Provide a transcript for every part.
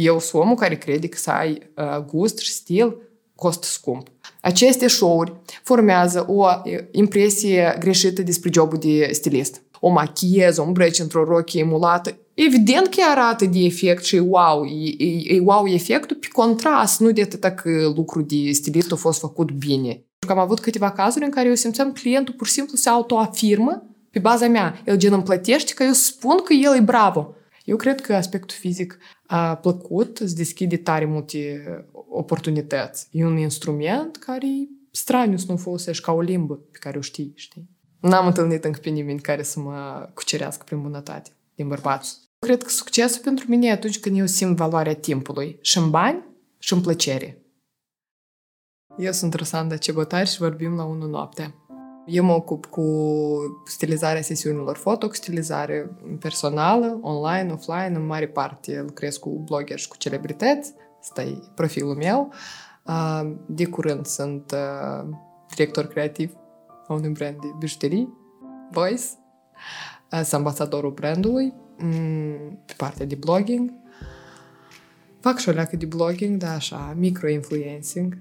Eu sunt omul care crede că să ai uh, gust și stil costă scump. Aceste show-uri formează o impresie greșită despre jobul de stilist. O machiez, o îmbrăci într-o rochie emulată. Evident că arată de efect și e wow. E, e, e wow efectul pe contrast, nu de atât că lucrul de stilist a fost făcut bine. Că am avut câteva cazuri în care eu simțeam clientul pur și simplu se autoafirmă pe baza mea. El gen îmi plătește că eu spun că el e bravo. Eu cred că aspectul fizic a plăcut, îți deschide tare multe oportunități. E un instrument care e straniu să nu folosești ca o limbă pe care o știi, știi? N-am întâlnit încă pe nimeni care să mă cucerească prin bunătate din bărbați. Cred că succesul pentru mine e atunci când eu simt valoarea timpului și în bani și în plăcere. Eu sunt Rosanda Cebotari și vorbim la 1 noaptea. Eu mă ocup cu stilizarea sesiunilor foto, cu stilizare personală, online, offline, în mare parte lucrez cu blogger și cu celebrități, ăsta e profilul meu. De curând sunt director creativ a unui brand de bijuterii, Voice, sunt ambasadorul brandului mm, pe partea de blogging. Fac și o leacă de blogging, da, așa, micro-influencing.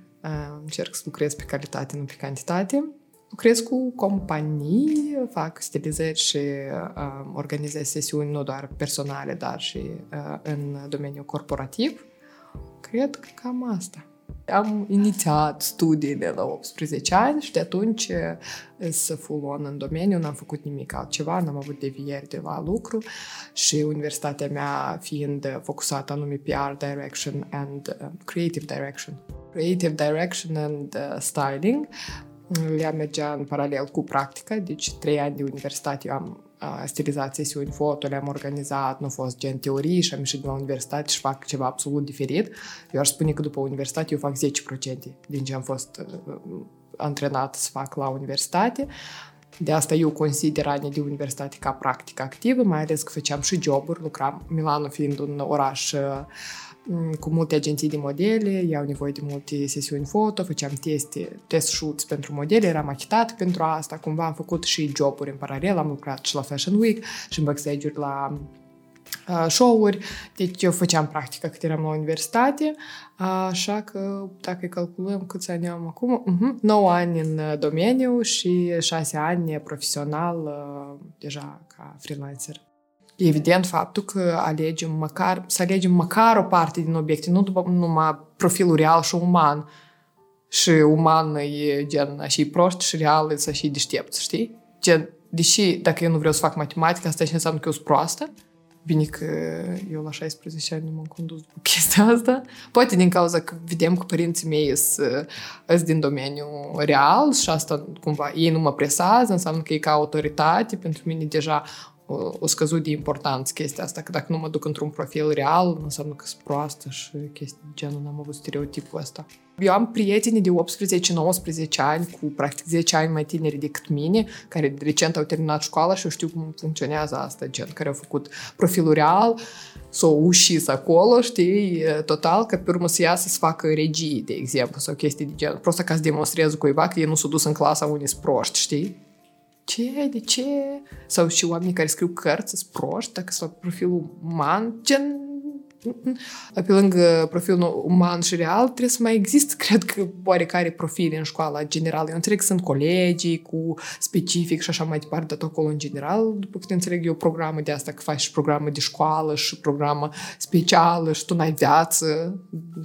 Încerc să lucrez pe calitate, nu pe cantitate. Lucrez cu companii, fac stilizări și uh, organizez sesiuni nu doar personale, dar și uh, în domeniul corporativ. Cred că cam asta. Am inițiat studiile la 18 ani și de atunci să full on în domeniu, n-am făcut nimic altceva, n-am avut devieri de la lucru și universitatea mea fiind focusată anume pe art direction and uh, creative direction. Creative direction and uh, styling le-am mergea în paralel cu practica, deci trei ani de universitate eu am stilizat sesiuni foto, le-am organizat, nu a fost gen teorie și am ieșit de la universitate și fac ceva absolut diferit. Eu aș spune că după universitate eu fac 10% din ce am fost antrenat să fac la universitate. De asta eu consider anii de universitate ca practică activă, mai ales că făceam și joburi, lucram, Milano fiind un oraș uh, Mm, cu multe agenții de modele, iau nevoie de multe sesiuni foto, făceam teste, test shoots pentru modele, eram achitat pentru asta, cumva am făcut și joburi în paralel, am lucrat și la Fashion Week și în backstage-uri la uh, show-uri, deci eu făceam practică cât eram la universitate, așa că dacă calculăm câți ani am acum, uh-huh, 9 ani în domeniu și 6 ani profesional uh, deja ca freelancer evident faptul că alegem măcar, să alegem măcar o parte din obiecte, nu după numai profilul real și uman. Și uman e gen așa prost și real e așa deștept, știi? Gen, deși dacă eu nu vreau să fac matematică, asta și înseamnă că eu sunt proastă. Bine că eu la 16 ani nu m-am condus după chestia asta. Poate din cauza că vedem că părinții mei sunt din domeniul real și asta cumva ei nu mă presează, înseamnă că e ca autoritate. Pentru mine deja o scăzut de importanță chestia asta, că dacă nu mă duc într-un profil real, înseamnă că sunt proastă și chestii de genul, n-am avut stereotipul ăsta. Eu am prieteni de 18-19 ani, cu practic 10 ani mai tineri decât mine, care recent au terminat școala și eu știu cum funcționează asta, gen, care au făcut profilul real, s-au s-o ușis acolo, știi, total, că pe urmă să iasă să facă regii, de exemplu, sau chestii de genul, prost ca să demonstreze cuiva că ei nu s-au dus în clasa unii proști, știi? Ce, de ce? Sau și oamenii care scriu cărți sunt proști, dacă sunt la profilul uman, gen pe lângă profilul uman și real, trebuie să mai există, cred că, oarecare profile în școala generală. Eu înțeleg că sunt colegii cu specific și așa mai departe, dar acolo în general, după câte înțeleg eu, programă de asta, că faci și programă de școală și programă specială și tu n-ai viață,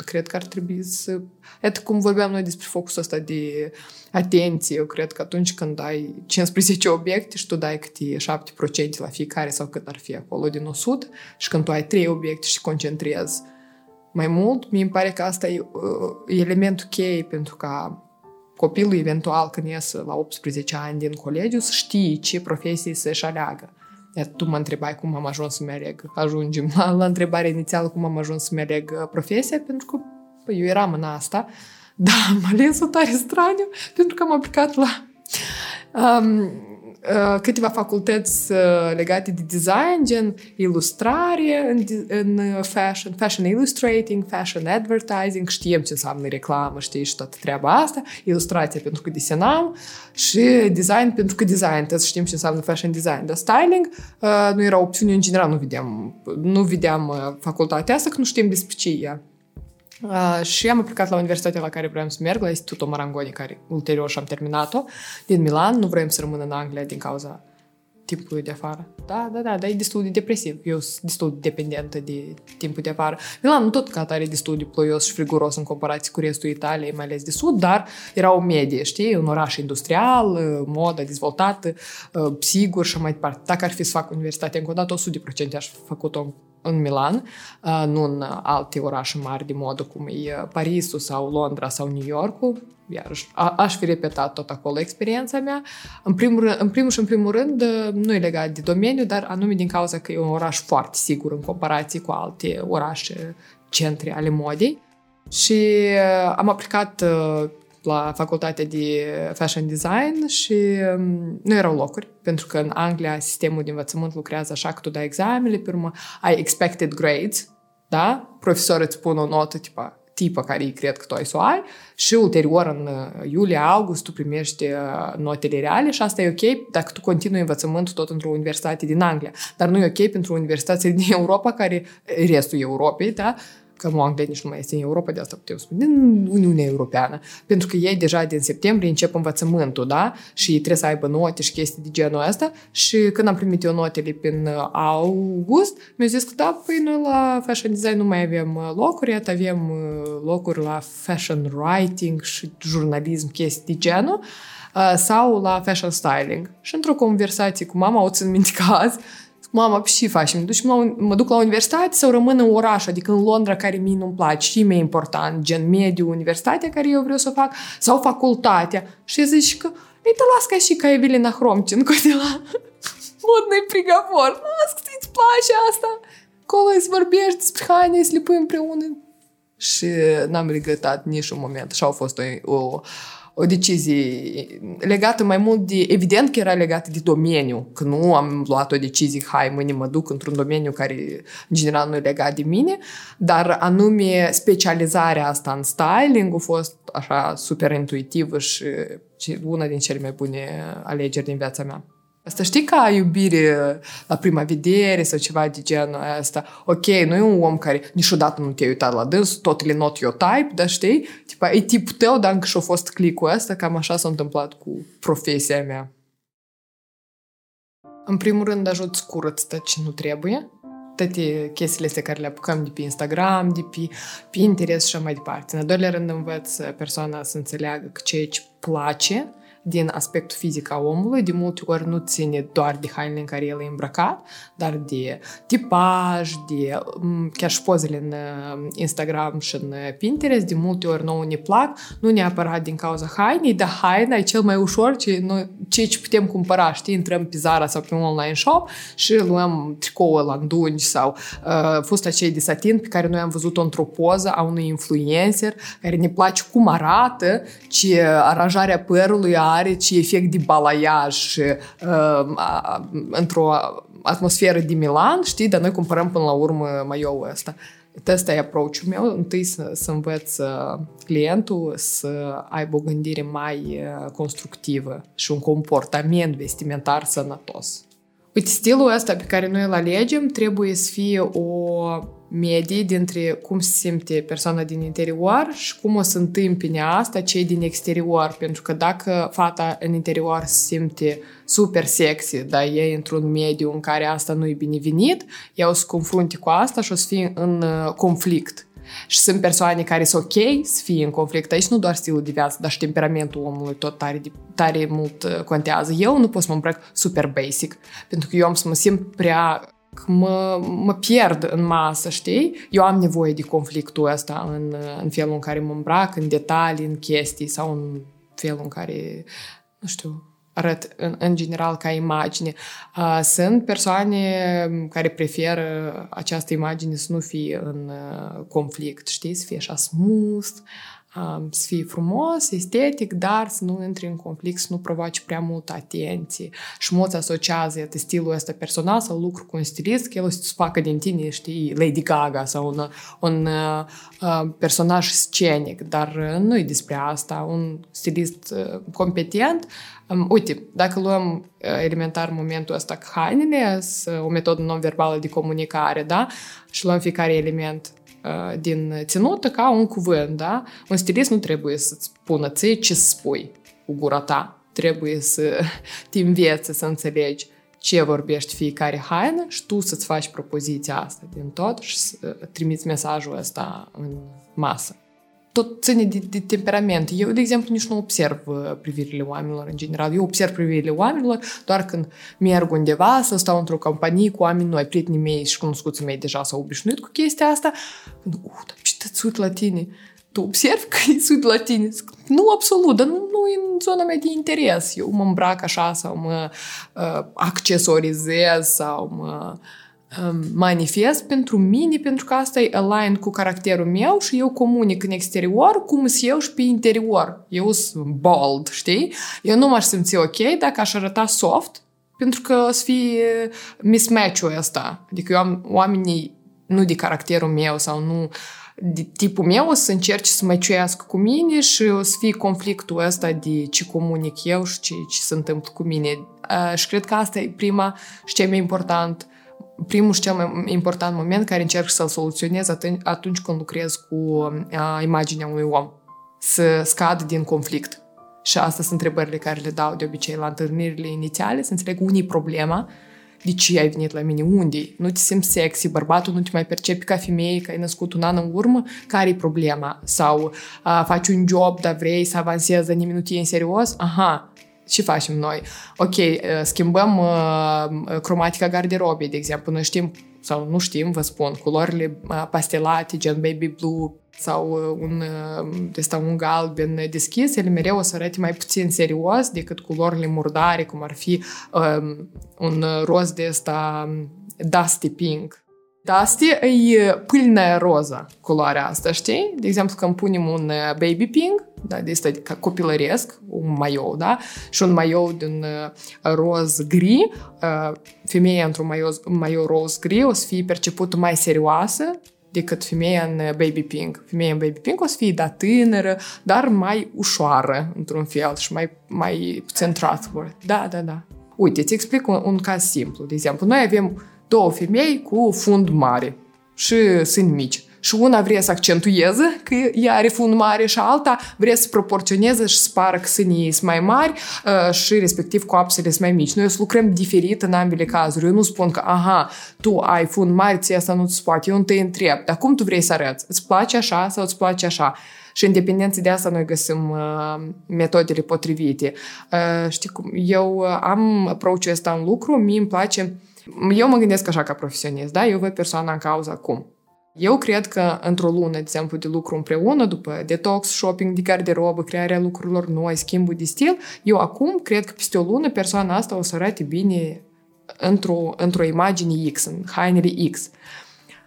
cred că ar trebui să... Iată cum vorbeam noi despre focusul ăsta de atenție. Eu cred că atunci când ai 15 obiecte și tu dai câte 7% la fiecare sau cât ar fi acolo din 100 și când tu ai 3 obiecte și concentrezi mai mult, mi pare că asta e uh, elementul cheie pentru ca copilul eventual când iese la 18 ani din colegiu să știe ce profesie să-și aleagă. Iar tu mă întrebai cum am ajuns să-mi aleg. Ajungem la, la întrebarea inițială cum am ajuns să-mi aleg uh, profesia, pentru că păi, eu eram în asta, da, am ales-o tare straniu, pentru că am aplicat la Um, câteva facultăți legate de design, gen ilustrare în, în fashion, fashion illustrating, fashion advertising, știm ce înseamnă reclamă, știi, și toată treaba asta, ilustrație pentru că desenam și design pentru că design, trebuie știm ce înseamnă fashion design. Dar styling nu era opțiune, în general nu vedeam, nu vedeam facultatea asta, că nu știm despre ce e. Uh, și am aplicat la universitatea la care vreau să merg, la Institutul Marangoni, care ulterior și-am terminat-o, din Milan. Nu vrem să rămân în Anglia din cauza timpului de afară. Da, da, da, dar e destul de depresiv. Eu sunt destul de dependentă de timpul de afară. Milan nu tot ca tare destul de ploios și friguros în comparație cu restul Italiei, mai ales de sud, dar era o medie, știi? Un oraș industrial, modă dezvoltată, sigur și mai departe. Dacă ar fi să fac universitatea încă o dată, 100% aș făcut-o în Milan, nu în alte orașe mari de modă cum e Parisul sau Londra sau New Yorkul. Iar aș fi repetat tot acolo experiența mea. În primul, rând, în primul și în primul rând, nu e legat de domeniu, dar anume din cauza că e un oraș foarte sigur în comparație cu alte orașe centre ale modei. Și am aplicat la facultatea de fashion design și um, nu erau locuri, pentru că în Anglia sistemul de învățământ lucrează așa că tu dai examenele, pe urmă ai expected grades, da? Profesorul îți pune o notă tipa типа карьер кто исуай, шил терьоран июля августу примеште но телереали шаста окей, так ту континуем вацемент тот într-o universitate din Anglia. Dar nu e ok pentru universități din Europa care restul Europei, da? Că Moanglia nici nu mai este în Europa, de asta putem spune, din Uniunea Europeană. Pentru că ei deja din septembrie încep învățământul, da? Și ei trebuie să aibă note și chestii de genul ăsta. Și când am primit eu notele prin august, mi-au zis că da, păi noi la fashion design nu mai avem locuri, iată avem locuri la fashion writing și jurnalism, chestii de genul sau la fashion styling. Și într-o conversație cu mama, o țin minte că azi, mama, și facem? Mă duc, la, mă duc la universitate sau rămân în oraș, adică în Londra, care mie nu-mi place, și mi-e important, gen mediu, universitatea care eu vreau să o fac, sau facultatea. Și zici că, ei, te las ca și ca Evelina Hromchenko de la modный приговор. Las că îți place asta. Acolo îți vorbești despre haine, să le pui împreună. Și n-am regretat nici un moment. Și au fost o, o o decizie legată mai mult de, evident că era legată de domeniu, că nu am luat o decizie, hai, mâine mă duc într-un domeniu care în general nu e legat de mine, dar anume specializarea asta în styling a fost așa super intuitivă și, și una din cele mai bune alegeri din viața mea. Asta știi ca iubire la prima vedere sau ceva de genul ăsta. Ok, nu e un om care niciodată nu te-ai uitat la dâns, tot le not your type, dar știi? Tipa, e tipul tău, dar încă și-a fost clicul ăsta, cam așa s-a întâmplat cu profesia mea. În primul rând ajut să curăț tot ce nu trebuie, toate chestiile astea care le apucăm de pe Instagram, de pe Pinterest și așa mai departe. În al doilea rând învăț persoana să înțeleagă că ceea ce place din aspectul fizic a omului, de multe ori nu ține doar de hainele în care el e îmbrăcat, dar de tipaj, de chiar și pozele în uh, Instagram și în uh, Pinterest, de multe ori nouă ne plac, nu neapărat din cauza hainei, dar haina e cel mai ușor ce, noi, ce, ce putem cumpăra, știi, intrăm pe Zara sau pe un online shop și luăm tricoul la dungi sau uh, fusta cei de satin pe care noi am văzut-o într-o poză a unui influencer care ne place cum arată, ce aranjarea părului a are ce efect de balaiaj uh, într-o atmosferă de Milan, știi, dar noi cumpărăm până la urmă mai-eu ăsta. Ăsta e approach-ul meu, întâi să, să învăț uh, clientul să aibă o gândire mai uh, constructivă și un comportament vestimentar sănătos. Uite, stilul ăsta pe care noi îl alegem trebuie să fie o medie dintre cum se simte persoana din interior și cum o să întâmpine asta cei din exterior. Pentru că dacă fata în interior se simte super sexy, dar e într-un mediu în care asta nu e binevenit, ea o să confrunte cu asta și o să fie în uh, conflict. Și sunt persoane care sunt ok să fie în conflict. Aici nu doar stilul de viață, dar și temperamentul omului tot tare, tare mult uh, contează. Eu nu pot să mă îmbrac super basic, pentru că eu am să mă simt prea mă, mă pierd în masă, știi? Eu am nevoie de conflictul ăsta în, în felul în care mă îmbrac, în detalii, în chestii sau în felul în care, nu știu, arăt în, în general ca imagine. Uh, sunt persoane care preferă această imagine să nu fie în uh, conflict, știi? Să fie așa smooth, să fie frumos, estetic, dar să nu intri în conflict, să nu provoace prea multă atenție. Și mulți asociază iată, stilul ăsta personal sau lucru cu un stilist, că el o să facă din tine, știi, Lady Gaga sau un, un uh, personaj scenic, dar nu e despre asta. Un stilist uh, competent Um, uite, dacă luăm uh, elementar momentul ăsta că hainele, o metodă non-verbală de comunicare, da? Și luăm fiecare element Uh, din ținută ca un cuvânt, da? Un stilist nu trebuie să-ți spună ție ce să spui cu gura ta. Trebuie să te înveți să înțelegi ce vorbești fiecare haină și tu să-ți faci propoziția asta din tot și să trimiți mesajul ăsta în masă tot ține de, de temperament. Eu, de exemplu, nici nu observ uh, privirile oamenilor în general. Eu observ privirile oamenilor doar când merg undeva sau stau într-o companie cu oameni noi, prietenii mei și cunoscuții mei deja s-au obișnuit cu chestia asta. Nu, uh, dar ce te uit la tine? Tu observi că îți uit la tine? Nu, absolut, dar nu, nu e în zona mea de interes. Eu mă îmbrac așa sau mă uh, accesorizez sau mă... Uh, manifest pentru mine, pentru că asta e align cu caracterul meu și eu comunic în exterior cum sunt eu și pe interior. Eu sunt bold, știi? Eu nu m-aș simți ok dacă aș arăta soft, pentru că o să fie mismatch-ul ăsta. Adică eu am oamenii nu de caracterul meu sau nu de tipul meu o să încerce să mă ciuiască cu mine și o să fie conflictul ăsta de ce comunic eu și ce, ce se întâmplă cu mine. Uh, și cred că asta e prima și cea mai important primul și cel mai important moment care încerc să-l soluționez atunci când lucrez cu imaginea unui om. Să scad din conflict. Și asta sunt întrebările care le dau de obicei la întâlnirile inițiale, să înțeleg unii problema, de ce ai venit la mine, unde Nu te simți sexy, bărbatul nu te mai percepi ca femeie, că ai născut un an în urmă, care e problema? Sau a, faci un job, dar vrei să avansezi, dar nimeni nu te în serios? Aha, ce facem noi? Ok, uh, schimbăm uh, cromatica garderobei, de exemplu. Noi știm, sau nu știm, vă spun, culorile uh, pastelate, gen baby blue, sau un, ăsta, un galben deschis, ele mereu o să arate mai puțin serios decât culorile murdare, cum ar fi um, un roz de ăsta dusty pink dar asta e pâlnă roză, culoarea asta, știi? De exemplu, când punem un baby pink, da, de asta ca copilăresc, un maiou, da? Și un maiou din roz gri, femeia într-un maiou, maiou roz gri o să fie percepută mai serioasă decât femeia în baby pink. Femeia în baby pink o să fie, da, tânără, dar mai ușoară, într-un fel, și mai, mai puțin trustworthy. Da, da, da. Uite, îți explic un, un caz simplu. De exemplu, noi avem două femei cu fund mare și sunt mici. Și una vrea să accentueze că ea are fund mare și alta vrea să proporționeze și să pară că sânii sunt mai mari uh, și respectiv coapsele sunt mai mici. Noi o să lucrăm diferit în ambele cazuri. Eu nu spun că, aha, tu ai fund mare, ție asta nu-ți poate. Eu nu te întreb, dar cum tu vrei să arăți? Îți place așa sau îți place așa? Și în dependență de asta noi găsim uh, metodele potrivite. Uh, știi cum? Eu am approach ăsta în lucru, mie îmi place eu mă gândesc așa ca profesionist, da? Eu văd persoana în cauza cum. Eu cred că într-o lună, de exemplu, de lucru împreună, după detox, shopping de garderobă, crearea lucrurilor noi, schimbul de stil, eu acum cred că peste o lună persoana asta o să arate bine într-o, într-o imagine X, în hainele X.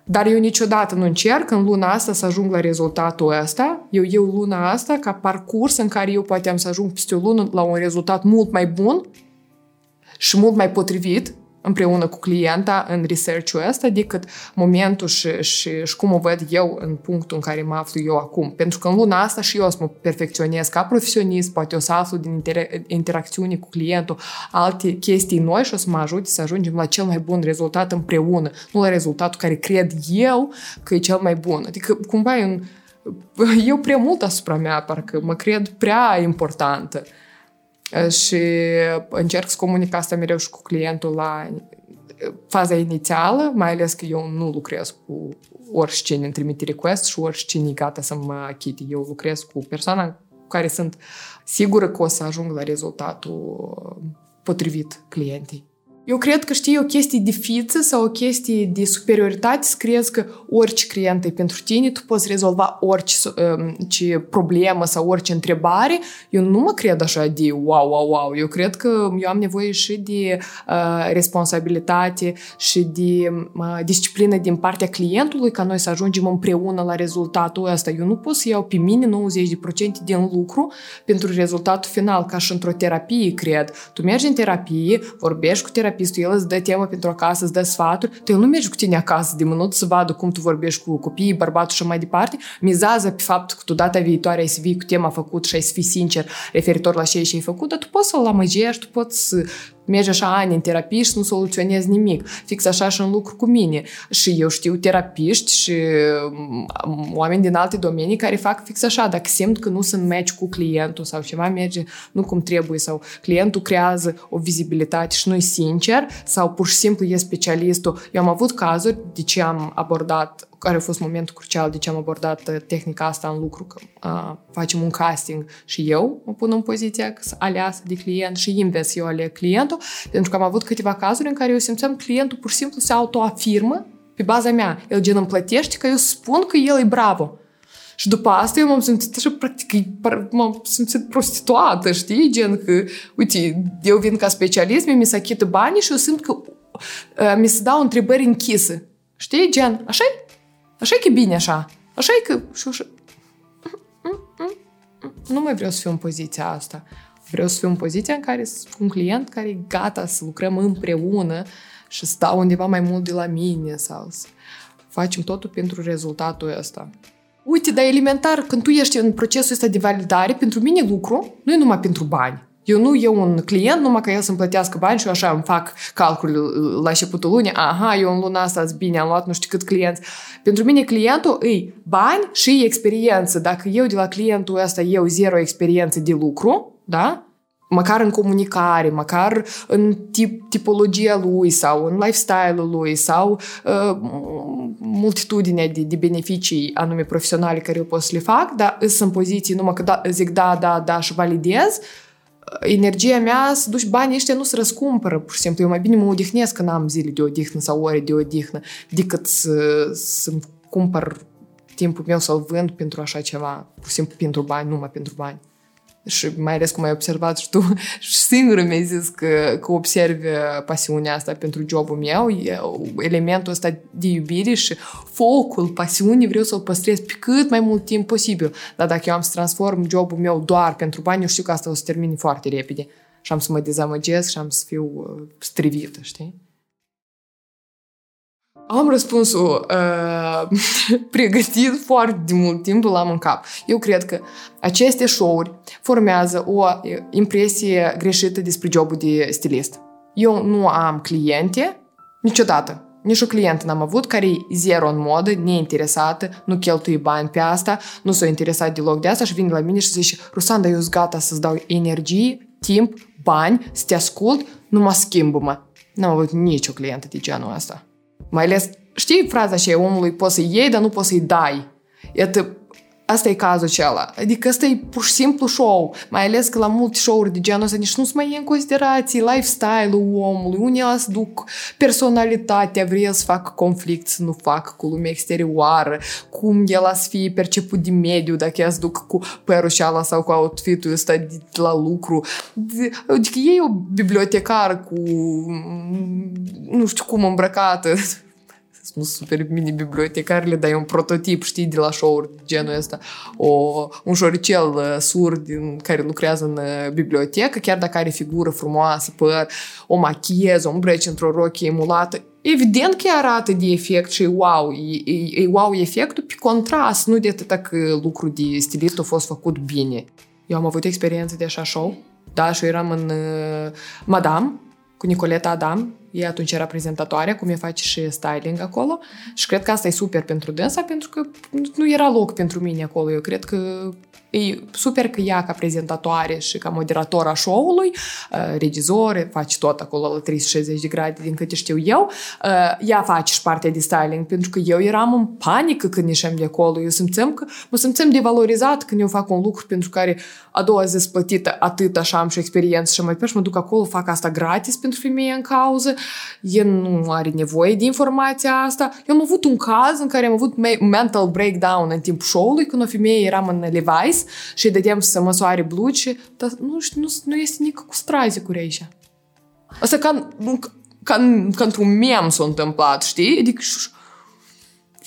Dar eu niciodată nu încerc în luna asta să ajung la rezultatul ăsta. Eu eu luna asta ca parcurs în care eu poate am să ajung peste o lună la un rezultat mult mai bun și mult mai potrivit împreună cu clienta în research-ul ăsta decât momentul și, și, și cum o văd eu în punctul în care mă aflu eu acum. Pentru că în luna asta și eu o să mă perfecționez ca profesionist, poate o să aflu din inter- interacțiune cu clientul alte chestii noi și o să mă ajute să ajungem la cel mai bun rezultat împreună, nu la rezultatul care cred eu că e cel mai bun. Adică cumva e un, eu prea mult asupra mea, parcă mă cred prea importantă și încerc să comunic asta mereu și cu clientul la faza inițială, mai ales că eu nu lucrez cu oricine îmi trimite request și oricine e gata să mă achite. Eu lucrez cu persoana cu care sunt sigură că o să ajung la rezultatul potrivit clientei. Eu cred că știi o chestie de fiță sau o chestie de superioritate să crezi că orice client e pentru tine, tu poți rezolva orice um, ce problemă sau orice întrebare. Eu nu mă cred așa de wow, wow, wow. Eu cred că eu am nevoie și de uh, responsabilitate și de uh, disciplină din partea clientului ca noi să ajungem împreună la rezultatul ăsta. Eu nu pot să iau pe mine 90% din lucru pentru rezultatul final, ca și într-o terapie, cred. Tu mergi în terapie, vorbești cu terapie terapistul, el îți dă temă pentru acasă, îți dă sfaturi, tu el nu mergi cu tine acasă de minut să vadă cum tu vorbești cu copiii, bărbatul și mai departe, mizează pe faptul că tu data viitoare ai să vii cu tema făcut și ai să fii sincer referitor la ce ai făcut, dar tu poți să-l amăgești, tu poți să mergi așa ani în terapie și nu soluționezi nimic. Fix așa și în lucru cu mine. Și eu știu terapiști și mm, oameni din alte domenii care fac fix așa. Dacă simt că nu sunt meci cu clientul sau ceva merge nu cum trebuie sau clientul creează o vizibilitate și nu-i sincer sau pur și simplu e specialistul. Eu am avut cazuri de ce am abordat care a fost momentul crucial de ce am abordat uh, tehnica asta în lucru, că uh, facem un casting și eu mă pun în poziția să aleasă de client și invers eu aleg clientul, pentru că am avut câteva cazuri în care eu simțeam clientul pur și simplu se autoafirmă pe baza mea. El gen îmi plătește că eu spun că el e bravo. Și după asta eu m-am simțit așa, practic, m-am simțit prostituată, știi? Gen că, uite, eu vin ca specialist, mi se achită banii și eu simt că uh, mi se dau întrebări închise. Știi? Gen, așa Așa e că e bine așa. Așa e că... Și așa... Nu mai vreau să fiu în poziția asta. Vreau să fiu în poziția în care sunt un client care e gata să lucrăm împreună și stau undeva mai mult de la mine sau să facem totul pentru rezultatul ăsta. Uite, dar elementar, când tu ești în procesul ăsta de validare, pentru mine lucru nu e numai pentru bani. Eu nu eu un client numai ca el să-mi plătească bani și eu așa îmi fac calculul la începutul lunii. Aha, eu în luna asta bine, am luat nu știu cât clienți. Pentru mine clientul e bani și experiență. Dacă eu de la clientul ăsta eu zero experiență de lucru, da? măcar în comunicare, măcar în tip, tipologia lui sau în lifestyle-ul lui sau uh, multitudinea de, de beneficii anume profesionale care eu pot să le fac, dar sunt în poziții numai că da, zic da, da, da și validez, energia mea să duci banii ăștia nu se răscumpără, pur și simplu. Eu mai bine mă odihnesc când am zile de odihnă sau ore de odihnă, decât să, să-mi cumpăr timpul meu să-l vând pentru așa ceva, pur și simplu pentru bani, numai pentru bani. Și mai ales cum ai observat și tu, și singură mi-ai zis că, că observi pasiunea asta pentru jobul meu, elementul ăsta de iubire și focul pasiunii vreau să-l păstrez pe cât mai mult timp posibil. Dar dacă eu am să transform jobul meu doar pentru bani, eu știu că asta o să termine foarte repede și am să mă dezamăgesc și am să fiu uh, strivită, știi? Am răspunsul uh, pregătit foarte de mult timp, l-am în cap. Eu cred că aceste show-uri formează o impresie greșită despre jobul de stilist. Eu nu am cliente niciodată. Nici o clientă n-am avut care e zero în modă, neinteresată, nu cheltuie bani pe asta, nu s-a interesat deloc de asta și vine la mine și zice Rusanda, eu sunt gata să-ți dau energie, timp, bani, să te ascult, numai schimbă-mă. N-am avut nicio clientă de genul ăsta. Mai ales, știi fraza aceea, omului poți să iei, dar nu poți să-i dai. Iată, Asta e cazul acela. Adică asta e pur și simplu show. Mai ales că la multe show-uri de genul ăsta nici nu se mai e în considerație lifestyle-ul omului. Unii să duc personalitatea, vrea să facă conflict, să nu facă cu lumea exterioară, cum el să fie perceput de mediu, dacă ea să duc cu părul sau cu outfit-ul ăsta de la lucru. Adică e o bibliotecară cu nu știu cum îmbrăcată nu super mini bibliotecarele, dar e un prototip, știi, de la show-uri genul ăsta. O, un șoricel uh, surd din, care lucrează în uh, bibliotecă, chiar dacă are figură frumoasă, păr, o machieză, un breci într-o rochie emulată, Evident că arată de efect și wow, e, e, e wow efectul pe contrast, nu de atât că lucrul de stilist a fost făcut bine. Eu am avut experiență de așa show, da, și eram în uh, Madame, cu Nicoleta Adam, ea atunci era prezentatoare, cum e face și styling acolo și cred că asta e super pentru dânsa, pentru că nu era loc pentru mine acolo. Eu cred că E super că ea ca prezentatoare și ca moderator a show-ului, uh, regizor, face tot acolo la 360 de grade din câte știu eu, uh, ea face și partea de styling, pentru că eu eram în panică când ieșeam de acolo. Eu simțeam că mă simțeam devalorizat când eu fac un lucru pentru care a doua zi plătită atât așa am și experiență și mai pe mă duc acolo, fac asta gratis pentru femeia în cauză, el nu are nevoie de informația asta. Eu am avut un caz în care am avut mental breakdown în timpul show-ului, când o femeie eram în Levi's și îi dădeam să măsoare bluci, dar nu, nu, nu este nici cu strazicuri aici. Asta ca, ca, ca într-un mem s-a întâmplat, știi? Adică și,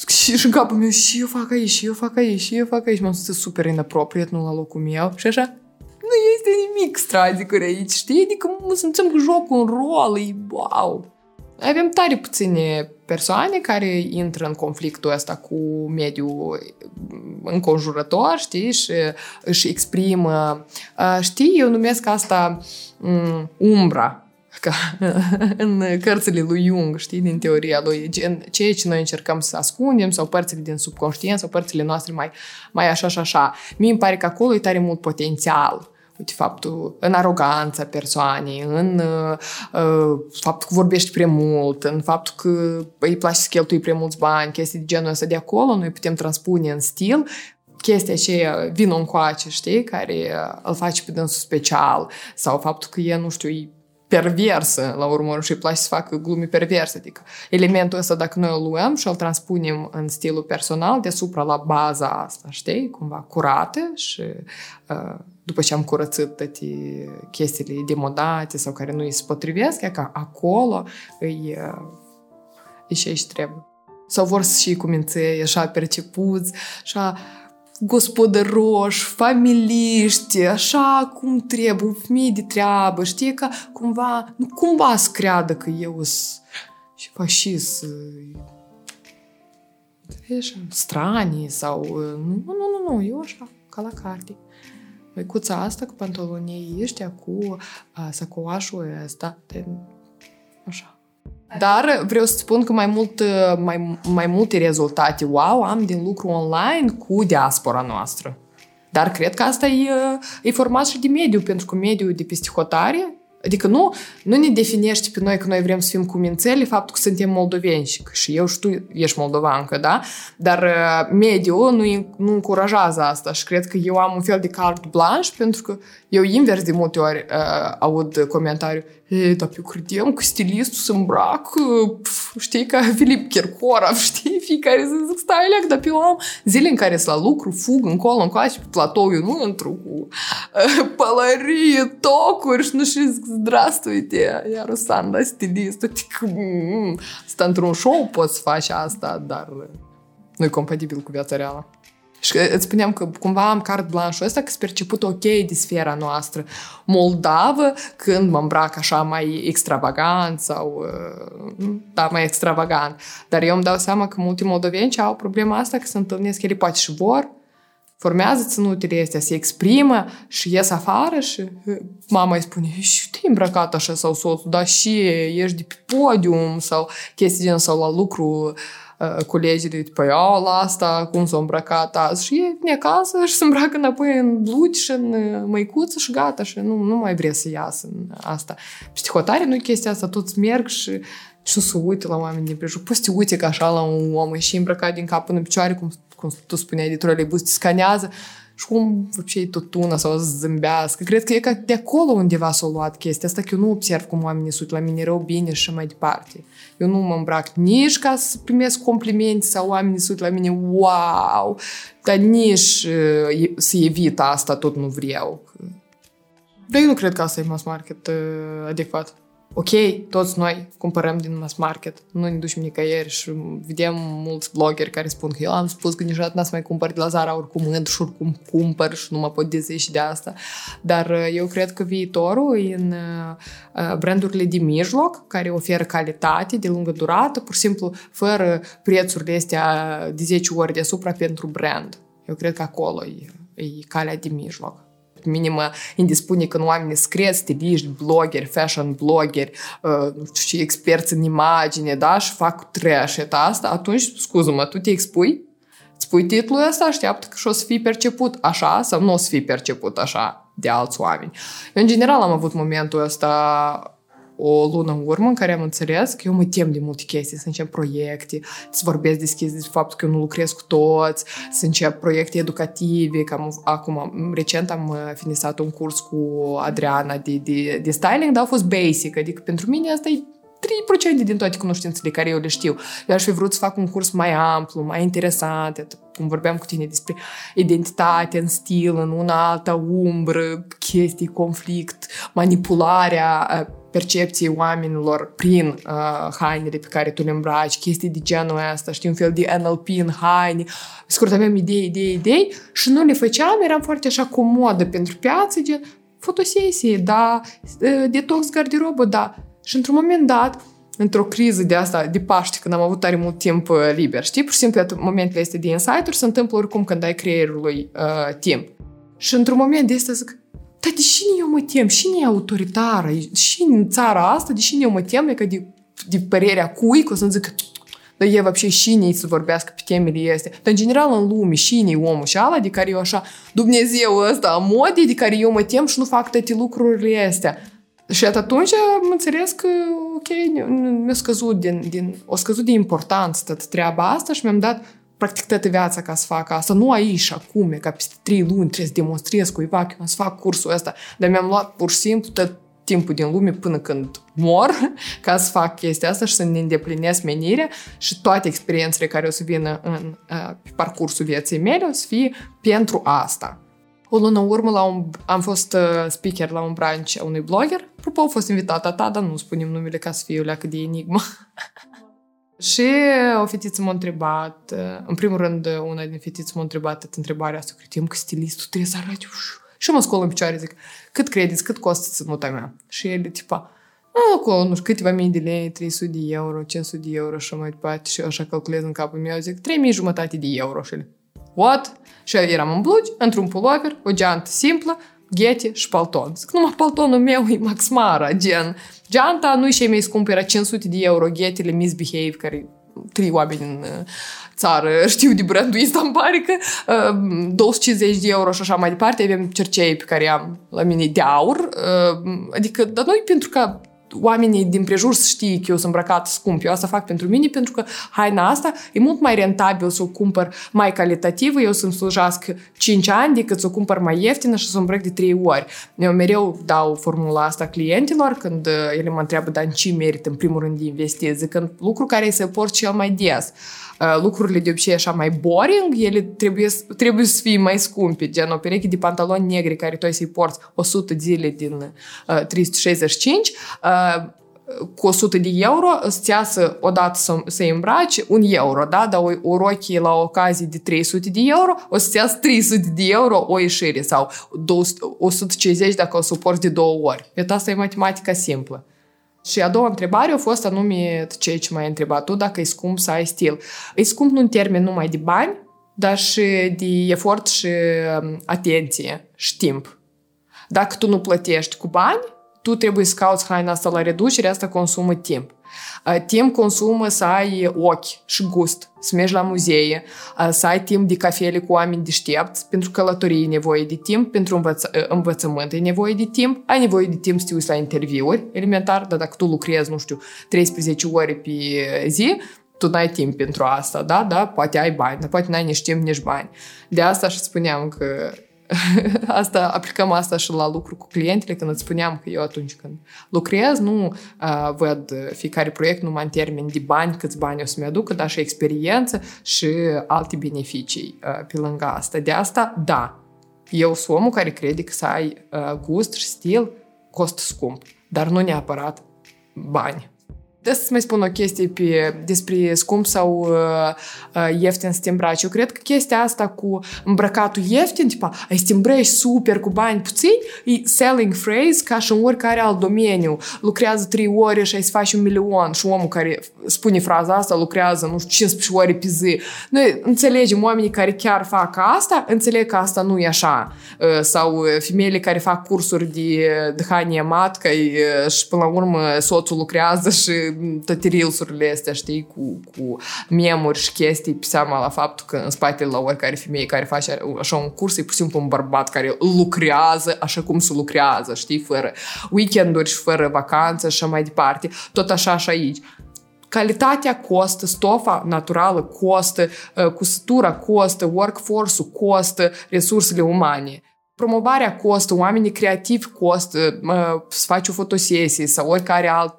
și, și în capul meu, și eu fac aici, și eu fac aici, și eu fac aici. M-am simțit super inapropriat, nu la locul meu. Și așa, nu este nimic strazicuri aici, știi? Adică mă simțim că joc un rol, e wow. Avem tare puține persoane care intră în conflictul ăsta cu mediul înconjurător, știi, și își exprimă, știi, eu numesc asta umbra, ca în cărțile lui Jung, știi, din teoria lui, ceea ce noi încercăm să ascundem sau părțile din subconștient sau părțile noastre mai, mai așa și așa. Mie îmi pare că acolo e tare mult potențial Uite, faptul, în aroganța persoanei, în uh, faptul că vorbești prea mult, în faptul că îi place să cheltui prea mulți bani, chestii de genul ăsta de acolo, noi putem transpune în stil chestia aceea, vin în coace, știi, care îl face pe dânsul special, sau faptul că e, nu știu, e perversă, la urmă, și îi place să facă glume perverse. Adică elementul ăsta, dacă noi îl luăm și îl transpunem în stilul personal, deasupra la baza asta, știi, cumva curată și uh, după ce am curățit toate chestiile demodate sau care nu îi se potrivesc, e ca acolo îi, e și aici trebuie. Sau vor și cu minței, așa percepuți, așa gospodăroși, familiști, așa cum trebuie, mii de treabă, știi, că cumva, nu cumva să creadă că eu sunt și fascist, stranii sau... Nu, nu, nu, nu, eu așa, ca la carte măicuța asta cu pantalonii ăștia, cu sacoașul ăsta, de, așa. Dar vreau să spun că mai, mult, mai, mai multe rezultate wow am din lucru online cu diaspora noastră. Dar cred că asta e, e format și de mediu, pentru că mediul de peste hotare Adică nu, nu ne definește pe noi că noi vrem să fim cu mințele faptul că suntem moldoveni și că și eu și tu ești moldovancă, da? Dar uh, mediul nu, nu încurajează asta și cred că eu am un fel de carte blanche pentru că eu invers de multe ori uh, aud comentariu E, dar eu credeam că stilistul se îmbracă, pf, știi, ca Filip Kirkorov, știi, fiecare să zic, stai leac, dar eu am zile în care sunt la lucru, fug încolo, încoace pe platou, eu nu intru cu uh, pălărie, tocuri și nu știu, zic, zdravstuite, iar Sanda, stilistul, adică, mm, stă într-un show poți să faci asta, dar nu e compatibil cu viața reală. Și îți spuneam că cumva am cart blanșul ăsta, că sunt perceput ok de sfera noastră moldavă, când mă îmbrac așa mai extravagant sau, uh, da, mai extravagant. Dar eu îmi dau seama că multe moldoveni au problema asta, că se întâlnesc, ele poate și vor, formează ținutele astea, se exprimă și ies afară și uh, mama îi spune și te îmbrăcat așa sau soțul, dar și ești de pe podium sau chestii gen sau la lucru uh, colegii de păi, au la asta, cum s-a îmbrăcat azi și e vine acasă și se îmbracă înapoi în blugi și în măicuță și gata și nu, nu mai vrea să iasă în asta. Psihotare nu chestia asta, toți merg și și nu se uită la oameni din prejur. Poți să uite ca așa la un om, și îmbrăcat din cap până în picioare, cum, cum tu spuneai de troleibus, te scanează și cum făceai tot una să zâmbească. Cred că e ca de acolo undeva s-a luat chestia asta, că eu nu observ cum oamenii sunt la mine rău, bine și mai departe. Eu nu mă îmbrac nici ca să primesc complimente sau oamenii sunt la mine wow, dar nici uh, să evit asta tot nu vreau. Dar eu nu cred că asta e mass market uh, adecvat ok, toți noi cumpărăm din mass market, nu ne ducem nicăieri și vedem mulți blogeri care spun că eu am spus că niciodată n-ați mai cumpăr de la Zara, oricum intru și oricum cumpăr și nu mă pot dezeși de asta. Dar uh, eu cred că viitorul e în uh, brandurile de mijloc, care oferă calitate de lungă durată, pur și simplu fără prețurile astea de 10 ori deasupra pentru brand. Eu cred că acolo e, e calea de mijloc. Mine mă indispune când oamenii scriu stiliști, blogeri, fashion blogeri, uh, nu știu ce, experți în imagine, da, și fac trash asta, atunci, scuză-mă, tu te expui? Îți spui titlul ăsta, așteaptă că și o să fii perceput așa sau nu o să fii perceput așa de alți oameni. Eu, în general, am avut momentul ăsta o lună în urmă în care am înțeles că eu mă tem de multe chestii, să încep proiecte, să vorbesc deschis despre faptul că eu nu lucrez cu toți, să încep proiecte educative, că am, acum, recent am uh, finisat un curs cu Adriana de, de, de styling, dar a fost basic, adică pentru mine asta e 3% din toate cunoștințele care eu le știu. Eu aș fi vrut să fac un curs mai amplu, mai interesant, cum vorbeam cu tine despre identitate în stil, în una alta umbră, chestii, conflict, manipularea uh, percepției oamenilor prin uh, hainele pe care tu le îmbraci, chestii de genul ăsta, știi, un fel de NLP în haine. Scurt, aveam idei, idei, idei și nu le făceam, eram foarte așa comodă pentru piață, gen fotosesie, da, uh, detox garderobă, da. Și într-un moment dat, într-o criză de asta, de Paște, când am avut tare mult timp uh, liber, știi? Pur și simplu, momentele astea de insight-uri se întâmplă oricum când ai creierului uh, timp. Și într-un moment de asta zic, dar de cine eu mă tem? Cine e autoritară? Și în țara asta, de cine eu mă tem? Că de, de părerea cui, că o să-mi zic dar e вообще cine să vorbească pe temele astea. Dar în general în lume, cine e omul și ala de care eu așa, Dumnezeu ăsta a modii de care eu mă tem și nu fac toate lucrurile astea. Și atunci am înțeles că, ok, mi-a scăzut din, din, o scăzut de importanță tot treaba asta și mi-am dat practic toată viața ca să fac asta. Nu aici și acum, ca peste trei luni trebuie să demonstrez cuiva că eu să fac cursul ăsta. Dar mi-am luat pur și simplu tot timpul din lume până când mor ca să fac chestia asta și să ne îndeplinesc menirea și toate experiențele care o să vină în, pe parcursul vieții mele o să fie pentru asta. O lună urmă la un, am fost speaker la un branch a unui blogger. Apropo, a fost invitată ta, dar nu spunem numele ca să fie o leacă de enigmă. Și o fetiță m-a întrebat, în primul rând, una din fetițe m-a întrebat întrebarea asta, credem că stilistul trebuie să arate și mă scol în picioare, zic, cât credeți, cât costă ținuta mea? Și el tipa, acolo, nu știu, câteva mii de lei, 300 de euro, 500 de euro și mai departe. Și eu așa calculez în capul meu, zic, 3000 jumătate de euro. Și el, what? Și eu eram în blugi, într-un pullover, o geantă simplă, ghete și palton. Zic, numai paltonul meu e Max Mara, gen. Geanta nu-i cei mai scump, era 500 de euro, ghetele Misbehave, care trei oameni în uh, țară știu de brandul ăsta, îmi pare că uh, 250 de euro și așa mai departe. Avem cercei pe care am la mine de aur. Uh, adică, dar nu pentru că oamenii din prejur să știe că eu sunt îmbrăcat scump. Eu asta fac pentru mine pentru că haina asta e mult mai rentabil să o cumpăr mai calitativă, eu să-mi slujească 5 ani decât să o cumpăr mai ieftină și să o îmbrăc de 3 ori. Eu mereu dau formula asta clientilor când uh, ele mă întreabă, dar în ce merită în primul rând de investiție, zicând lucru care se port cel mai des. Uh, lucrurile de obicei așa mai boring, ele trebuie, trebuie să fie mai scumpe, gen o pereche de pantaloni negri care tu ai să-i porți 100 zile din uh, 365, uh, cu 100 de euro îți iasă odată să, să îmbraci un euro, da? Dar o, o rochie la ocazie de 300 de euro o să-ți iasă 300 de euro o ieșire sau 200, 150 dacă o suporți de două ori. Pe asta e matematica simplă. Și a doua întrebare a fost anume ceea ce m-ai întrebat tu, dacă e scump să ai stil. E scump nu în termen numai de bani, dar și de efort și um, atenție și timp. Dacă tu nu plătești cu bani, tu trebuie să cauți haina asta la reducere, asta consumă timp. Timp consumă să ai ochi și gust, să mergi la muzee, să ai timp de cafele cu oameni deștepți, pentru călătorie e nevoie de timp, pentru învăț- învățământ e nevoie de timp, ai nevoie de timp să te uiți la interviuri, elementar, dar dacă tu lucrezi, nu știu, 13 ore pe zi, tu n-ai timp pentru asta, da? Da, poate ai bani, dar poate n-ai nici timp, nici bani. De asta și spuneam că asta, aplicăm asta și la lucru cu clientele, când îți spuneam că eu atunci când lucrez, nu uh, văd fiecare proiect numai în termeni de bani, câți bani o să-mi aducă, dar și experiență și alte beneficii uh, pe lângă asta. De asta, da, eu sunt omul care crede că să ai uh, gust și stil costă scump, dar nu neapărat bani. Da să mai spun o chestie pe, despre scump sau uh, uh, ieftin să te îmbraci. Eu cred că chestia asta cu îmbrăcatul ieftin, tipa, ai să te îmbrăci super cu bani puțini, e selling phrase ca și în oricare alt domeniu. Lucrează 3 ore și ai să faci un milion și omul care spune fraza asta lucrează, nu știu, 15 ore pe zi. Noi înțelegem oamenii care chiar fac asta, înțeleg că asta nu e așa. Uh, sau uh, femeile care fac cursuri de dăhanie matcă uh, și până la urmă soțul lucrează și toate reelsurile astea, știi, cu, cu memuri și chestii pe seama la faptul că în spatele la oricare femeie care face așa un curs e pur și simplu un bărbat care lucrează așa cum se lucrează, știi, fără weekenduri și fără vacanță și așa mai departe. Tot așa și aici calitatea costă, stofa naturală costă, cusătura costă, workforce-ul costă, resursele umane promovarea costă, oamenii creativi costă, să faci o fotosesie sau oricare alt...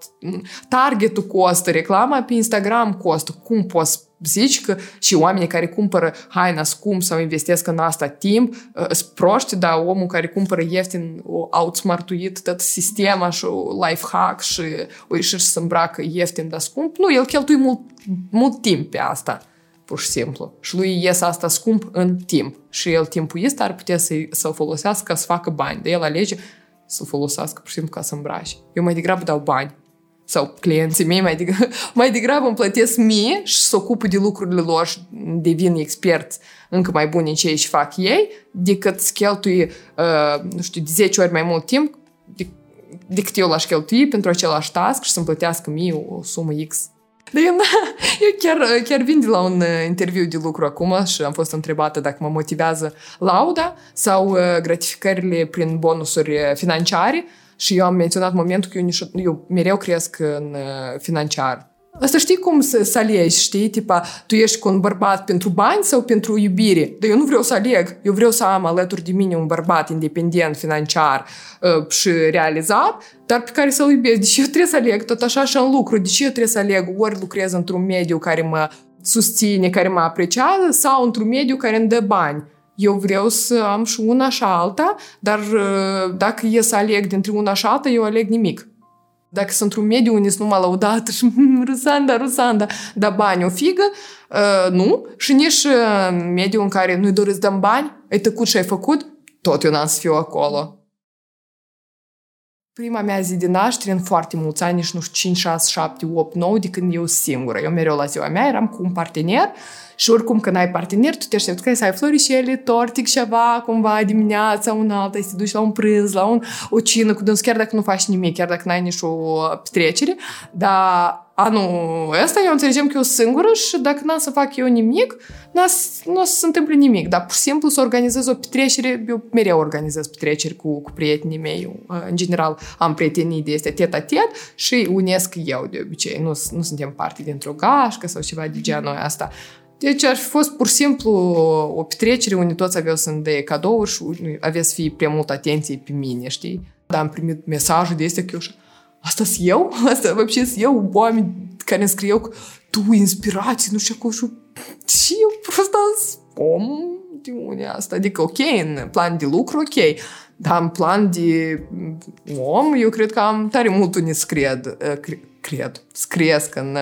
Targetul costă, reclama pe Instagram costă. Cum poți zici că și oamenii care cumpără haina scump sau investesc în asta timp, ă, sunt proști, dar omul care cumpără ieftin, o outsmartuit tot sistema și o life hack și o ieși să îmbracă ieftin, dar scump, nu, el cheltuie mult, mult timp pe asta pur și simplu. Și lui iese asta scump în timp. Și el timpul ăsta ar putea să, să-l folosească ca să facă bani. De el alege să-l folosească pur și simplu ca să îmbrace. Eu mai degrabă dau bani. Sau clienții mei mai degrabă, mai degrabă îmi plătesc mie și să ocupă de lucrurile lor și devin experți încă mai buni în ce și fac ei, decât să cheltui, uh, nu știu, de 10 ori mai mult timp decât eu l-aș cheltui pentru același task și să-mi plătească mie o, o sumă X dar eu, eu chiar, chiar vin de la un uh, interviu de lucru acum și am fost întrebată dacă mă motivează lauda sau uh, gratificările prin bonusuri uh, financiare și eu am menționat momentul că eu, nici, eu mereu cresc în financiar. Asta știi cum să, să alegi, știi? Tipa, tu ești cu un bărbat pentru bani sau pentru iubire? Dar eu nu vreau să aleg. Eu vreau să am alături de mine un bărbat independent, financiar uh, și realizat, dar pe care să-l iubesc. Deci eu trebuie să aleg tot așa și în lucru. Deci eu trebuie să aleg ori lucrez într-un mediu care mă susține, care mă apreciază sau într-un mediu care îmi dă bani. Eu vreau să am și una și alta, dar uh, dacă e să aleg dintre una și alta, eu aleg nimic. Dacă sunt într-un mediu unde sunt numai laudată și Rusanda, Rusanda, da bani o figă, uh, nu. Și nici uh, mediu în care nu-i doresc dăm bani, ai tăcut și ai făcut, tot eu n-am să fiu acolo. Prima mea zi de naștere în foarte mulți ani, nici nu știu, 5, 6, 7, 8, 9, de când eu singură. Eu mereu la ziua mea eram cu un partener și oricum când ai partener, tu te aștepți ca să ai florișele, tortic, ceva, cumva dimineața, un alta, să te duci la un prânz, la un, o cină cu dâns, chiar dacă nu faci nimic, chiar dacă n-ai nici o petrecere, dar anul ăsta eu înțelegem că eu singură și dacă n-am să fac eu nimic, nu o să se întâmple nimic. Dar pur și simplu să organizez o petrecere, eu mereu organizez petreceri cu, cu prietenii mei. Eu, în general am prietenii de este tet-a-tet și unesc eu de obicei. Nu, nu suntem parte dintr-o gașcă sau ceva de genul ăsta. Deci ar fi fost pur și simplu o petrecere unde toți aveau să-mi dea cadouri și avea să fie prea mult atenție pe mine, știi? Dar am primit mesaje de astea că eu asta sunt eu? Asta вообще sunt eu? Oameni care îmi scriu că tu inspirație, nu știu acolo și și eu просто om de unde asta. Adică ok, în plan de lucru, ok. Dar în plan de om, eu cred că am tare mult unde să cred, cred, să cresc în,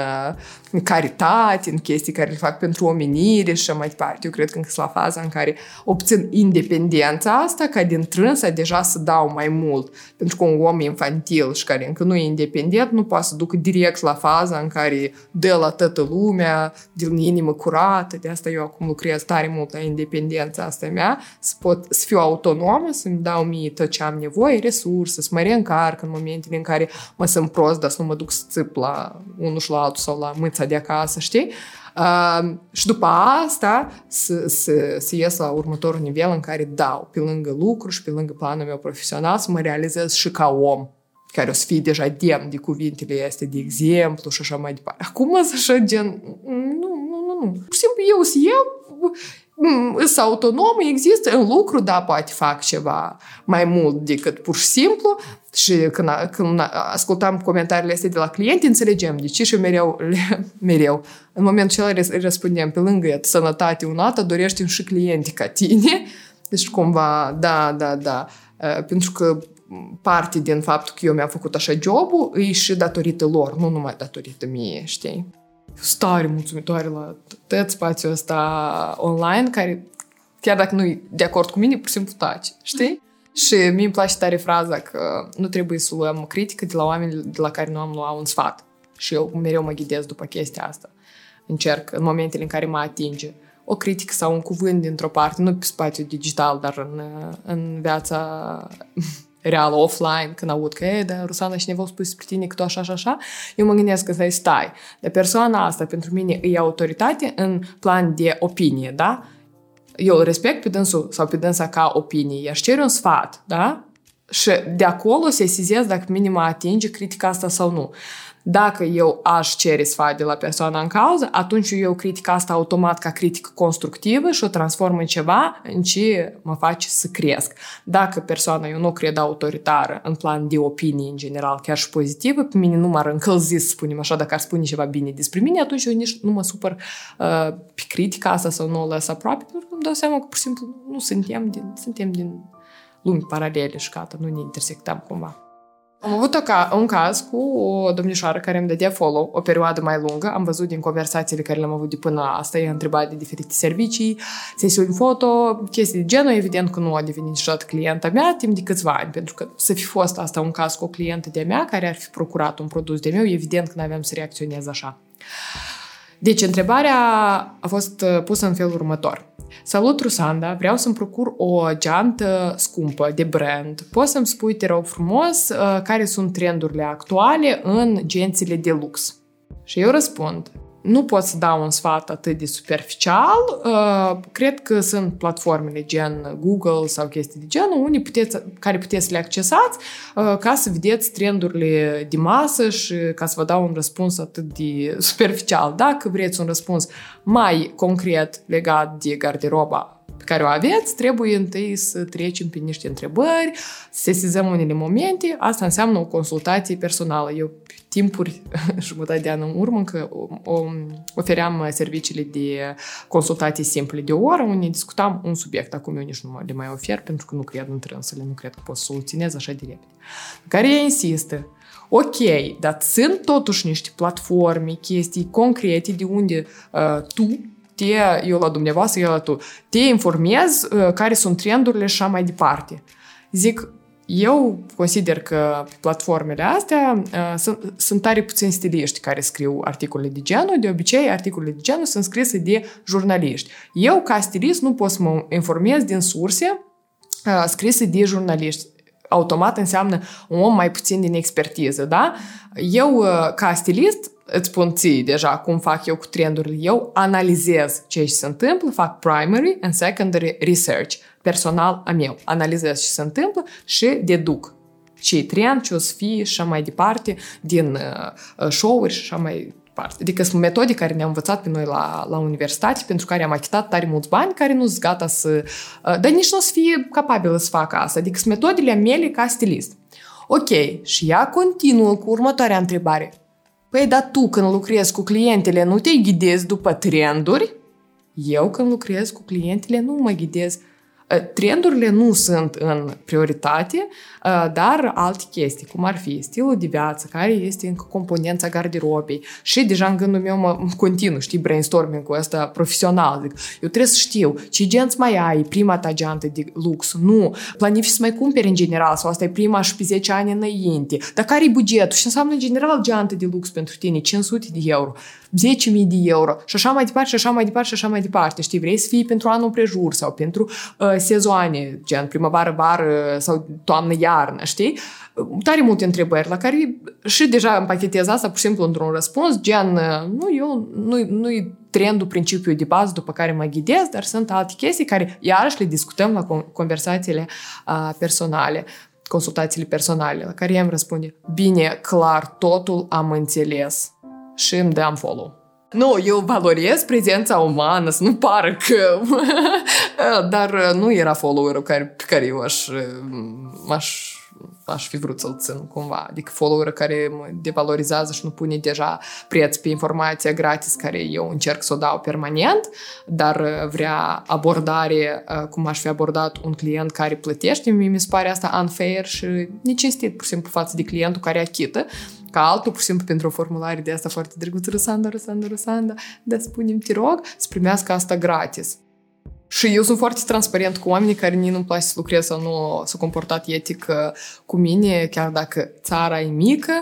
în caritate, în chestii care le fac pentru omenire și așa mai departe. Eu cred că încă la faza în care obțin independența asta, ca din trânsa deja să dau mai mult. Pentru că un om infantil și care încă nu e independent, nu poate să ducă direct la faza în care dă la toată lumea, din inimă curată. De asta eu acum lucrez tare mult la independența asta mea, să pot să fiu autonomă, să-mi dau mie tot ce am nevoie, resurse, să mă reîncarc în momentele în care mă sunt prost, dar să nu mă duc să țip la unul și la altul sau la mâța de acasă, știi? Uh, și după asta să, să, să ies la următorul nivel în care dau pe lângă lucru și pe lângă planul meu profesional să mă realizez și ca om care o să fie deja demn de cuvintele astea de exemplu și așa mai departe. Acum să așa gen, nu, nu, nu, nu. Pur și simplu eu sunt eu, sunt autonom, există în lucru, da, poate fac ceva mai mult decât pur și simplu. Și când, când ascultam comentariile astea de la clienți, înțelegem de ce și mereu, mereu, în momentul acela îi răspundem pe lângă sănătate unată, dorește și clienții ca tine, deci cumva, da, da, da, pentru că parte din faptul că eu mi-am făcut așa jobul e și datorită lor, nu numai datorită mie, știi? Stare mulțumitoare la tot spațiul ăsta online, care chiar dacă nu e de acord cu mine, pur și simplu taci, știi? Și mie îmi place tare fraza că nu trebuie să luăm critică de la oameni de la care nu am luat un sfat. Și eu mereu mă ghidez după chestia asta. Încerc, în momentele în care mă atinge, o critică sau un cuvânt dintr-o parte, nu pe spațiu digital, dar în, în viața reală, offline, când aud că, e, dar Rusana, cineva a spus despre tine că tu așa și așa, eu mă gândesc că stai, stai. De persoana asta, pentru mine, e autoritate în plan de opinie, da? Eu îl respect pe dânsul sau pe dânsa ca opinie, iar cer un sfat, da? Și de acolo se sizez dacă minim atinge critica asta sau nu. Dacă eu aș cere sfat de la persoana în cauză, atunci eu critic asta automat ca critică constructivă și o transform în ceva în ce mă face să cresc. Dacă persoana eu nu cred autoritară în plan de opinii în general, chiar și pozitivă, pe mine nu m-ar încălzi, să spunem așa, dacă ar spune ceva bine despre mine, atunci eu nici nu mă supăr uh, pe critica asta sau nu o lăs aproape, pentru că îmi dau seama că pur și simplu nu suntem din, suntem din lumi paralele și gata, nu ne intersectăm cumva. Am avut o ca, un caz cu o domnișoară care îmi dădea follow o perioadă mai lungă. Am văzut din conversațiile care le-am avut de până asta, i-a întrebat de diferite servicii, sesiuni foto, chestii de genul. Evident că nu a devenit niciodată clienta mea timp de câțiva ani, pentru că să fi fost asta un caz cu o clientă de-a mea care ar fi procurat un produs de meu, evident că nu aveam să reacționez așa. Deci, întrebarea a fost uh, pusă în felul următor. Salut, Rusanda! Vreau să-mi procur o geantă scumpă de brand. Poți să-mi spui, te rog frumos, uh, care sunt trendurile actuale în gențile de lux? Și eu răspund, nu pot să dau un sfat atât de superficial. Uh, cred că sunt platformele gen Google sau chestii de genul unde puteți, care puteți să le accesați uh, ca să vedeți trendurile de masă și ca să vă dau un răspuns atât de superficial. Dacă vreți un răspuns mai concret legat de garderoba pe care o aveți, trebuie întâi să trecem pe niște întrebări, să sesizăm unele momente. Asta înseamnă o consultație personală. Eu timpuri, jumătate de an în urmă, că ofeream serviciile de consultații simple de o oră, unde discutam un subiect. Acum eu nici nu le mai ofer, pentru că nu cred în trânsele, nu cred că pot să soluționez așa de repede. Care ea insistă, Ok, dar sunt totuși niște platforme, chestii concrete de unde uh, tu te, eu la dumneavoastră, eu la tu, te informezi uh, care sunt trendurile și așa mai departe. Zic, eu consider că pe platformele astea uh, sunt, sunt tare puțini stiliști care scriu articole de genul. De obicei, articolele de genul sunt scrise de jurnaliști. Eu, ca stilist, nu pot să mă informez din surse uh, scrise de jurnaliști. Automat înseamnă un om mai puțin din expertiză, da? Eu, uh, ca stilist, îți spun ție deja cum fac eu cu trendurile. Eu analizez ce se întâmplă, fac primary and secondary research personal a meu. Analizez ce se întâmplă și deduc ce trend, ce o să fie și așa mai departe din uh, uh, show-uri și așa mai departe. Adică sunt metode care ne-au învățat pe noi la, la universitate, pentru care am achitat tare mulți bani, care nu sunt gata să... Uh, dar nici nu o să fie capabilă să facă asta. Adică sunt metodele mele ca stilist. Ok, și ea continuă cu următoarea întrebare. Păi, dar tu când lucrezi cu clientele nu te ghidezi după trenduri? Eu când lucrez cu clientele nu mă ghidez Ă, trendurile nu sunt în prioritate, ă, dar alte chestii, cum ar fi stilul de viață, care este încă componența garderobei și deja în gândul meu mă continuu, știi, brainstorming-ul ăsta profesional. Zic, eu trebuie să știu ce genți mai ai, prima ta geantă de lux, nu, planifici să mai cumperi în general sau asta e prima și pe 10 ani înainte, dar care e bugetul și înseamnă în general geantă de lux pentru tine, 500 de euro. 10.000 de euro și așa mai departe și așa mai departe și așa mai departe. Știi, vrei să fii pentru anul prejur sau pentru uh, sezoane, gen primăvară, vară sau toamnă, iarnă, știi? Tare multe întrebări la care și deja împachetez asta pur și simplu într-un răspuns, gen, uh, nu, eu, nu, nu-i trendul, principiul de bază după care mă ghidez, dar sunt alte chestii care iarăși le discutăm la conversațiile uh, personale consultațiile personale, la care i-am răspunde, bine, clar, totul am înțeles și îmi dăm follow. Nu, eu valorez prezența umană, să nu pară că... Dar nu era follower-ul care, pe care eu aș, aș aș fi vrut să-l țin cumva. Adică follower care mă devalorizează și nu pune deja preț pe informația gratis care eu încerc să o dau permanent, dar uh, vrea abordare uh, cum aș fi abordat un client care plătește. Mi se pare asta unfair și necinstit, pur și simplu, față de clientul care achită ca altul, pur și simplu, pentru o formulare de asta foarte drăguță, Rusanda, Rusanda, Rusanda, dar spunem, te rog, să primească asta gratis. Și eu sunt foarte transparent cu oamenii care nici nu-mi place să lucrez sau nu s-au comportat etic cu mine, chiar dacă țara e mică,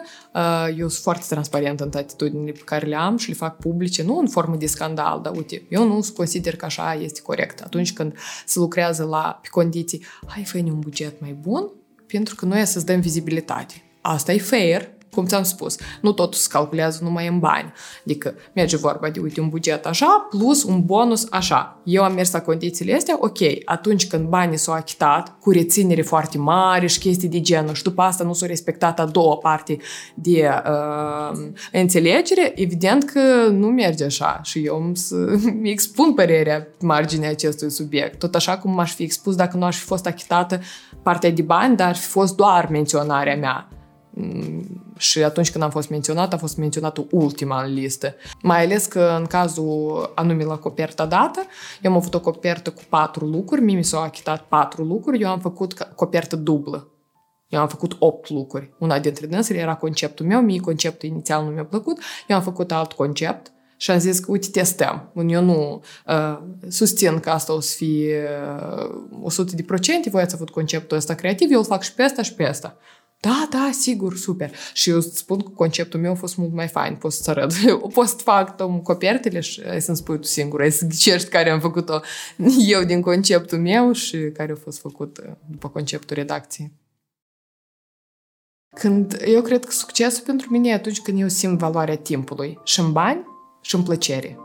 eu sunt foarte transparent în atitudinile pe care le am și le fac publice, nu în formă de scandal, dar uite, eu nu consider că așa este corect. Atunci când se lucrează la, pe condiții, hai fă un buget mai bun, pentru că noi să-ți dăm vizibilitate. Asta e fair, cum ți-am spus, nu totul se calculează numai în bani. Adică merge vorba de, uite, un buget așa, plus un bonus așa. Eu am mers la condițiile astea, ok, atunci când banii s-au achitat, cu reținere foarte mari și chestii de genul, și după asta nu s-au respectat a doua parte de uh, înțelegere, evident că nu merge așa. Și eu îmi expun părerea marginea acestui subiect. Tot așa cum m-aș fi expus dacă nu aș fi fost achitată partea de bani, dar ar fi fost doar menționarea mea și atunci când am fost menționat, a fost menționată ultima în listă. Mai ales că în cazul anume la coperta dată, eu am avut o copertă cu patru lucruri, mie mi s-au achitat patru lucruri, eu am făcut copertă dublă. Eu am făcut opt lucruri. Una dintre dânsele era conceptul meu, mie conceptul inițial nu mi-a plăcut, eu am făcut alt concept și am zis că, uite, testăm. Eu nu uh, susțin că asta o să fie uh, 100 de procente, voi ați avut conceptul ăsta creativ, eu îl fac și pe asta și pe asta. Da, da, sigur, super. Și eu îți spun că conceptul meu a fost mult mai fain, pot să arăt. Eu pot să fac tom copertele și ai să-mi spui tu singur, ai să ghicești care am făcut-o eu din conceptul meu și care a fost făcut uh, după conceptul redacției. Când eu cred că succesul pentru mine e atunci când eu simt valoarea timpului și în bani și în plăcere.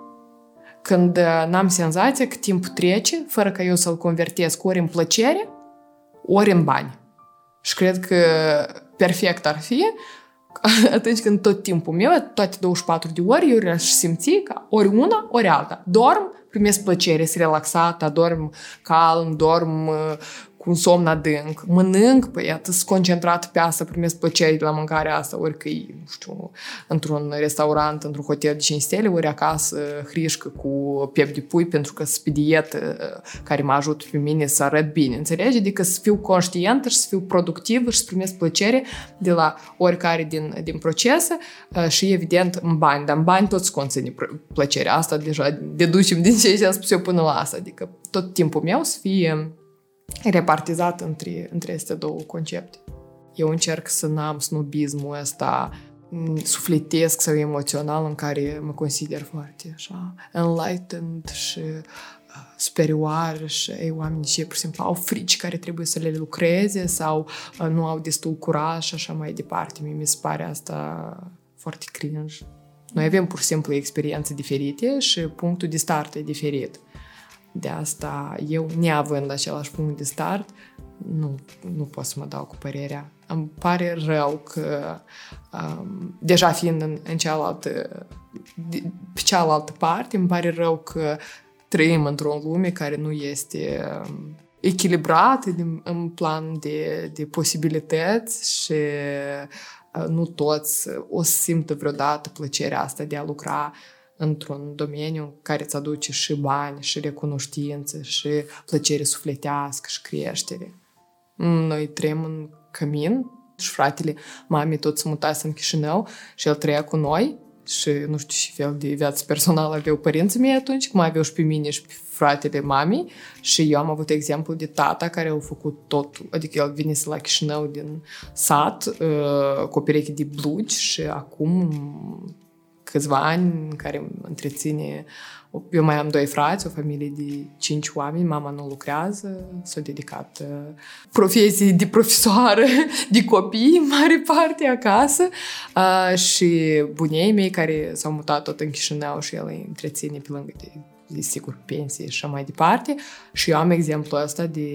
Când uh, n-am senzația că timpul trece fără ca eu să-l convertesc ori în plăcere, ori în bani. Și cred că perfect ar fi atunci când tot timpul meu, toate 24 de ore, eu aș simți ca ori una, ori alta. Dorm, primesc plăcere, sunt relaxată, dorm calm, dorm cu un somn adânc, mănânc, păi iată, sunt concentrat pe asta, primesc plăcere de la mâncarea asta, ori că e, nu știu, într-un restaurant, într-un hotel de 5 stele, ori acasă hrișcă cu piept de pui, pentru că sunt pe dietă care mă ajută pe mine să arăt bine, înțelegi? Adică să fiu conștientă și să fiu productiv și să primesc plăcere de la oricare din, din procese și, evident, în bani, dar în bani tot se conține plăcerea asta, deja deducem din ce am spus eu până la asta, adică tot timpul meu să fie repartizat între, între aceste două concepte. Eu încerc să n-am snobismul ăsta sufletesc sau emoțional în care mă consider foarte așa enlightened și superior și ei, oamenii și pur și simplu au frici care trebuie să le lucreze sau nu au destul curaj și așa mai departe. Mie mi se pare asta foarte cringe. Noi avem pur și simplu experiențe diferite și punctul de start e diferit. De asta, eu, neavând același punct de start, nu, nu pot să mă dau cu părerea. Îmi pare rău că, um, deja fiind în, în cealaltă, de, pe cealaltă parte, îmi pare rău că trăim într-o lume care nu este um, echilibrată în, în plan de, de posibilități și uh, nu toți o să simtă vreodată plăcerea asta de a lucra într-un domeniu care îți aduce și bani, și recunoștință, și plăcere sufletească, și creștere. Noi trăim în cămin și fratele mamei tot se mutase în Chișinău și el trăia cu noi și nu știu ce fel de viață personală aveau părinții mei atunci, cum aveau și pe mine și pe fratele mamei și eu am avut exemplu de tata care au făcut totul, adică el venise la Chișinău din sat uh, cu o pereche de blugi și acum câțiva ani în care întreține... Eu mai am doi frați, o familie de cinci oameni, mama nu lucrează, s-a dedicat uh, profesii de profesoară, de copii, în mare parte, acasă. Uh, și bunei mei care s-au mutat tot în Chișinău și el îi întreține pe lângă de, de sigur pensie și așa mai departe. Și eu am exemplul ăsta de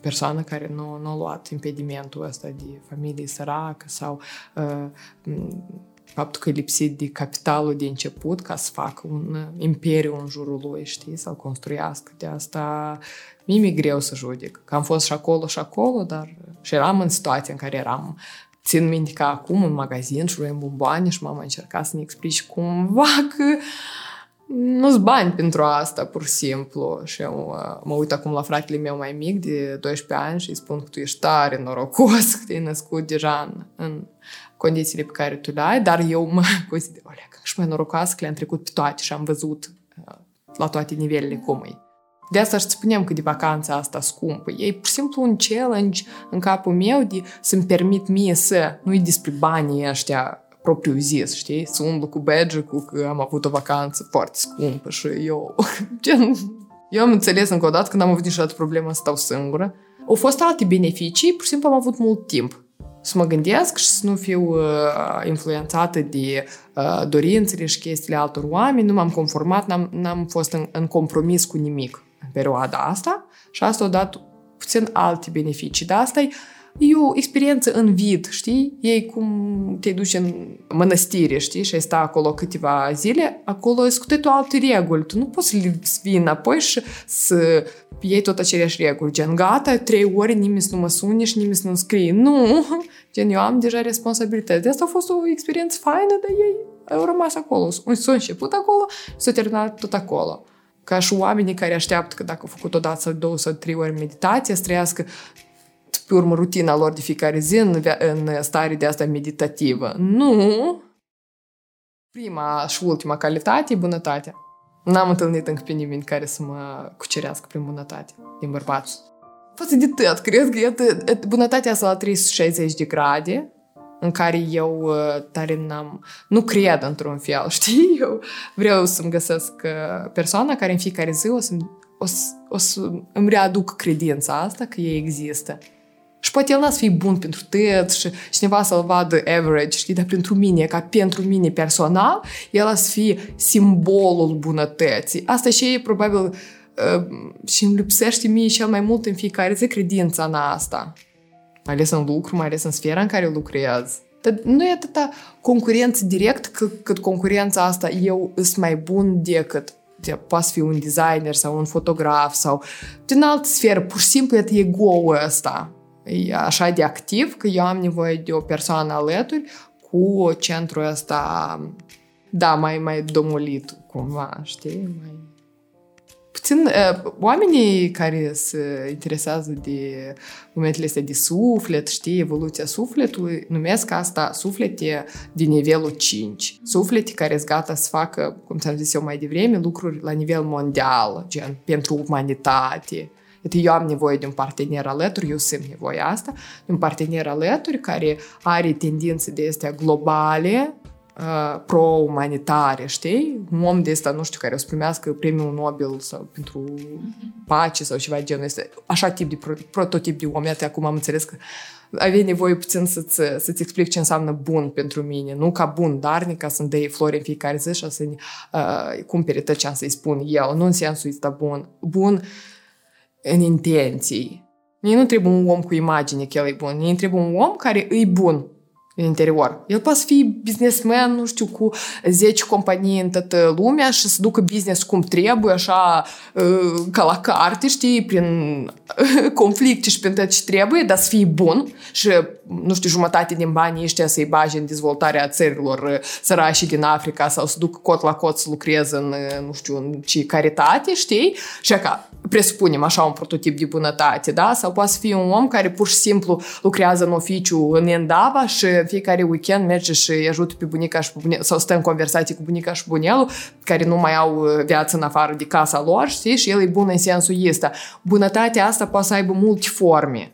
persoană care nu, nu a luat impedimentul ăsta de familie săracă sau uh, faptul că e lipsit de capitalul de început ca să facă un uh, imperiu în jurul lui, știi, să-l construiască. De asta mie mi-e greu să judec. Că am fost și acolo și acolo, dar și eram în situația în care eram. Țin minte că acum în magazin și luăm bomboane și mama încerca să ne explici cumva că nu-s bani pentru asta, pur și simplu. Și eu uh, mă uit acum la fratele meu mai mic, de 12 ani, și îi spun că tu ești tare norocos, că te-ai născut deja în, în condițiile pe care tu le ai, dar eu mă consider, olea, și mai norocoasă că le-am trecut pe toate și am văzut uh, la toate nivelele cum e. De asta îți spunem că de vacanța asta scumpă. E pur și simplu un challenge în capul meu de să-mi permit mie să nu-i despre banii ăștia propriu zis, știi? Să umblu cu badge cu că am avut o vacanță foarte scumpă și eu... Gen, eu am înțeles încă o dată când am avut niciodată problema să stau singură. Au fost alte beneficii, pur și simplu am avut mult timp să mă gândesc și să nu fiu uh, influențată de uh, dorințele și chestiile altor oameni, nu m-am conformat, n-am, n-am fost în, în compromis cu nimic în perioada asta și asta a dat puțin alte beneficii. Dar asta e E o experiență în vid, știi? E cum te duci în mănăstire, știi? Și ai sta acolo câteva zile, acolo sunt cu totul alte reguli. Tu nu poți să vii înapoi și să iei tot aceleași reguli. Gen, gata, trei ore, nimeni să nu mă suni și nimeni să nu scrie. Nu! Gen, eu am deja responsabilitate. De asta a fost o experiență faină, dar ei au rămas acolo. S-au început acolo, s-au terminat tot acolo ca și oamenii care așteaptă că dacă au făcut o dată sau două sau trei ori meditație, să trăiască pe urmă rutina lor de fiecare zi în, în stare de asta meditativă. Nu! Prima și ultima calitate e bunătatea. N-am întâlnit încă pe nimeni care să mă cucerească prin bunătate din bărbați. Față de tot, cred că iată, bunătatea asta la 360 de grade, în care eu uh, tare n-am, nu cred într-un fel, știi? Eu vreau să-mi găsesc uh, persoana care în fiecare zi o să, o să, o să îmi readuc credința asta că ei există. Și poate el n-a să fie bun pentru tăt și cineva să-l vadă average, știi, dar pentru mine, ca pentru mine personal, el a să fie simbolul bunătății. Asta și e probabil uh, și îmi lipsește mie cel mai mult în fiecare zi credința în asta. Mai ales în lucru, mai ales în sfera în care lucrez. Dar nu e atâta concurență direct cât, cât concurența asta eu sunt mai bun decât de, poate fi un designer sau un fotograf sau din altă sferă, pur și simplu e ego-ul ăsta e așa de activ că eu am nevoie de o persoană alături cu centrul ăsta, da, mai, mai domolit cumva, știi? Mai... Puțin, oamenii care se interesează de momentele astea de suflet, știi, evoluția sufletului, numesc asta suflete de nivelul 5. Suflete care sunt gata să facă, cum ți-am zis eu mai devreme, lucruri la nivel mondial, gen pentru umanitate, Uite, eu am nevoie de un partener alături, eu simt nevoia asta, de un partener alături care are tendințe de astea globale, uh, pro-umanitare, știi? Un om de ăsta, nu știu, care o să primească premiul Nobel sau pentru pace sau ceva de genul ăsta. Așa tip de prototip de om. Iată, acum am înțeles că avea nevoie puțin să-ți, să-ți explic ce înseamnă bun pentru mine. Nu ca bun darnic, ca să-mi dai flori în fiecare zi și să-mi uh, cumpere tot ce am să-i spun eu. Nu în sensul ăsta bun. Bun în intenții. Mie nu trebuie un om cu imagine că el e bun. Mie trebuie un om care e bun în interior. El poate fi businessman, nu știu, cu 10 companii în toată lumea și să ducă business cum trebuie, așa, uh, ca la carte, știi, prin conflicte și prin tot ce trebuie, dar să fie bun și, nu știu, jumătate din banii ăștia să-i bage în dezvoltarea țărilor uh, sărași din Africa sau să ducă cot la cot să lucreze în, uh, nu știu, în ce caritate, știi? Și ca presupunem așa un prototip de bunătate, da? Sau poate să fie un om care pur și simplu lucrează în oficiu în Endava și fiecare weekend merge și îi ajută pe bunica și pe bunel, sau stă în conversații cu bunica și bunelul, care nu mai au uh, viață în afară de casa lor, știi? Și el e bun în sensul ăsta. Bunătatea asta poate să aibă multe forme.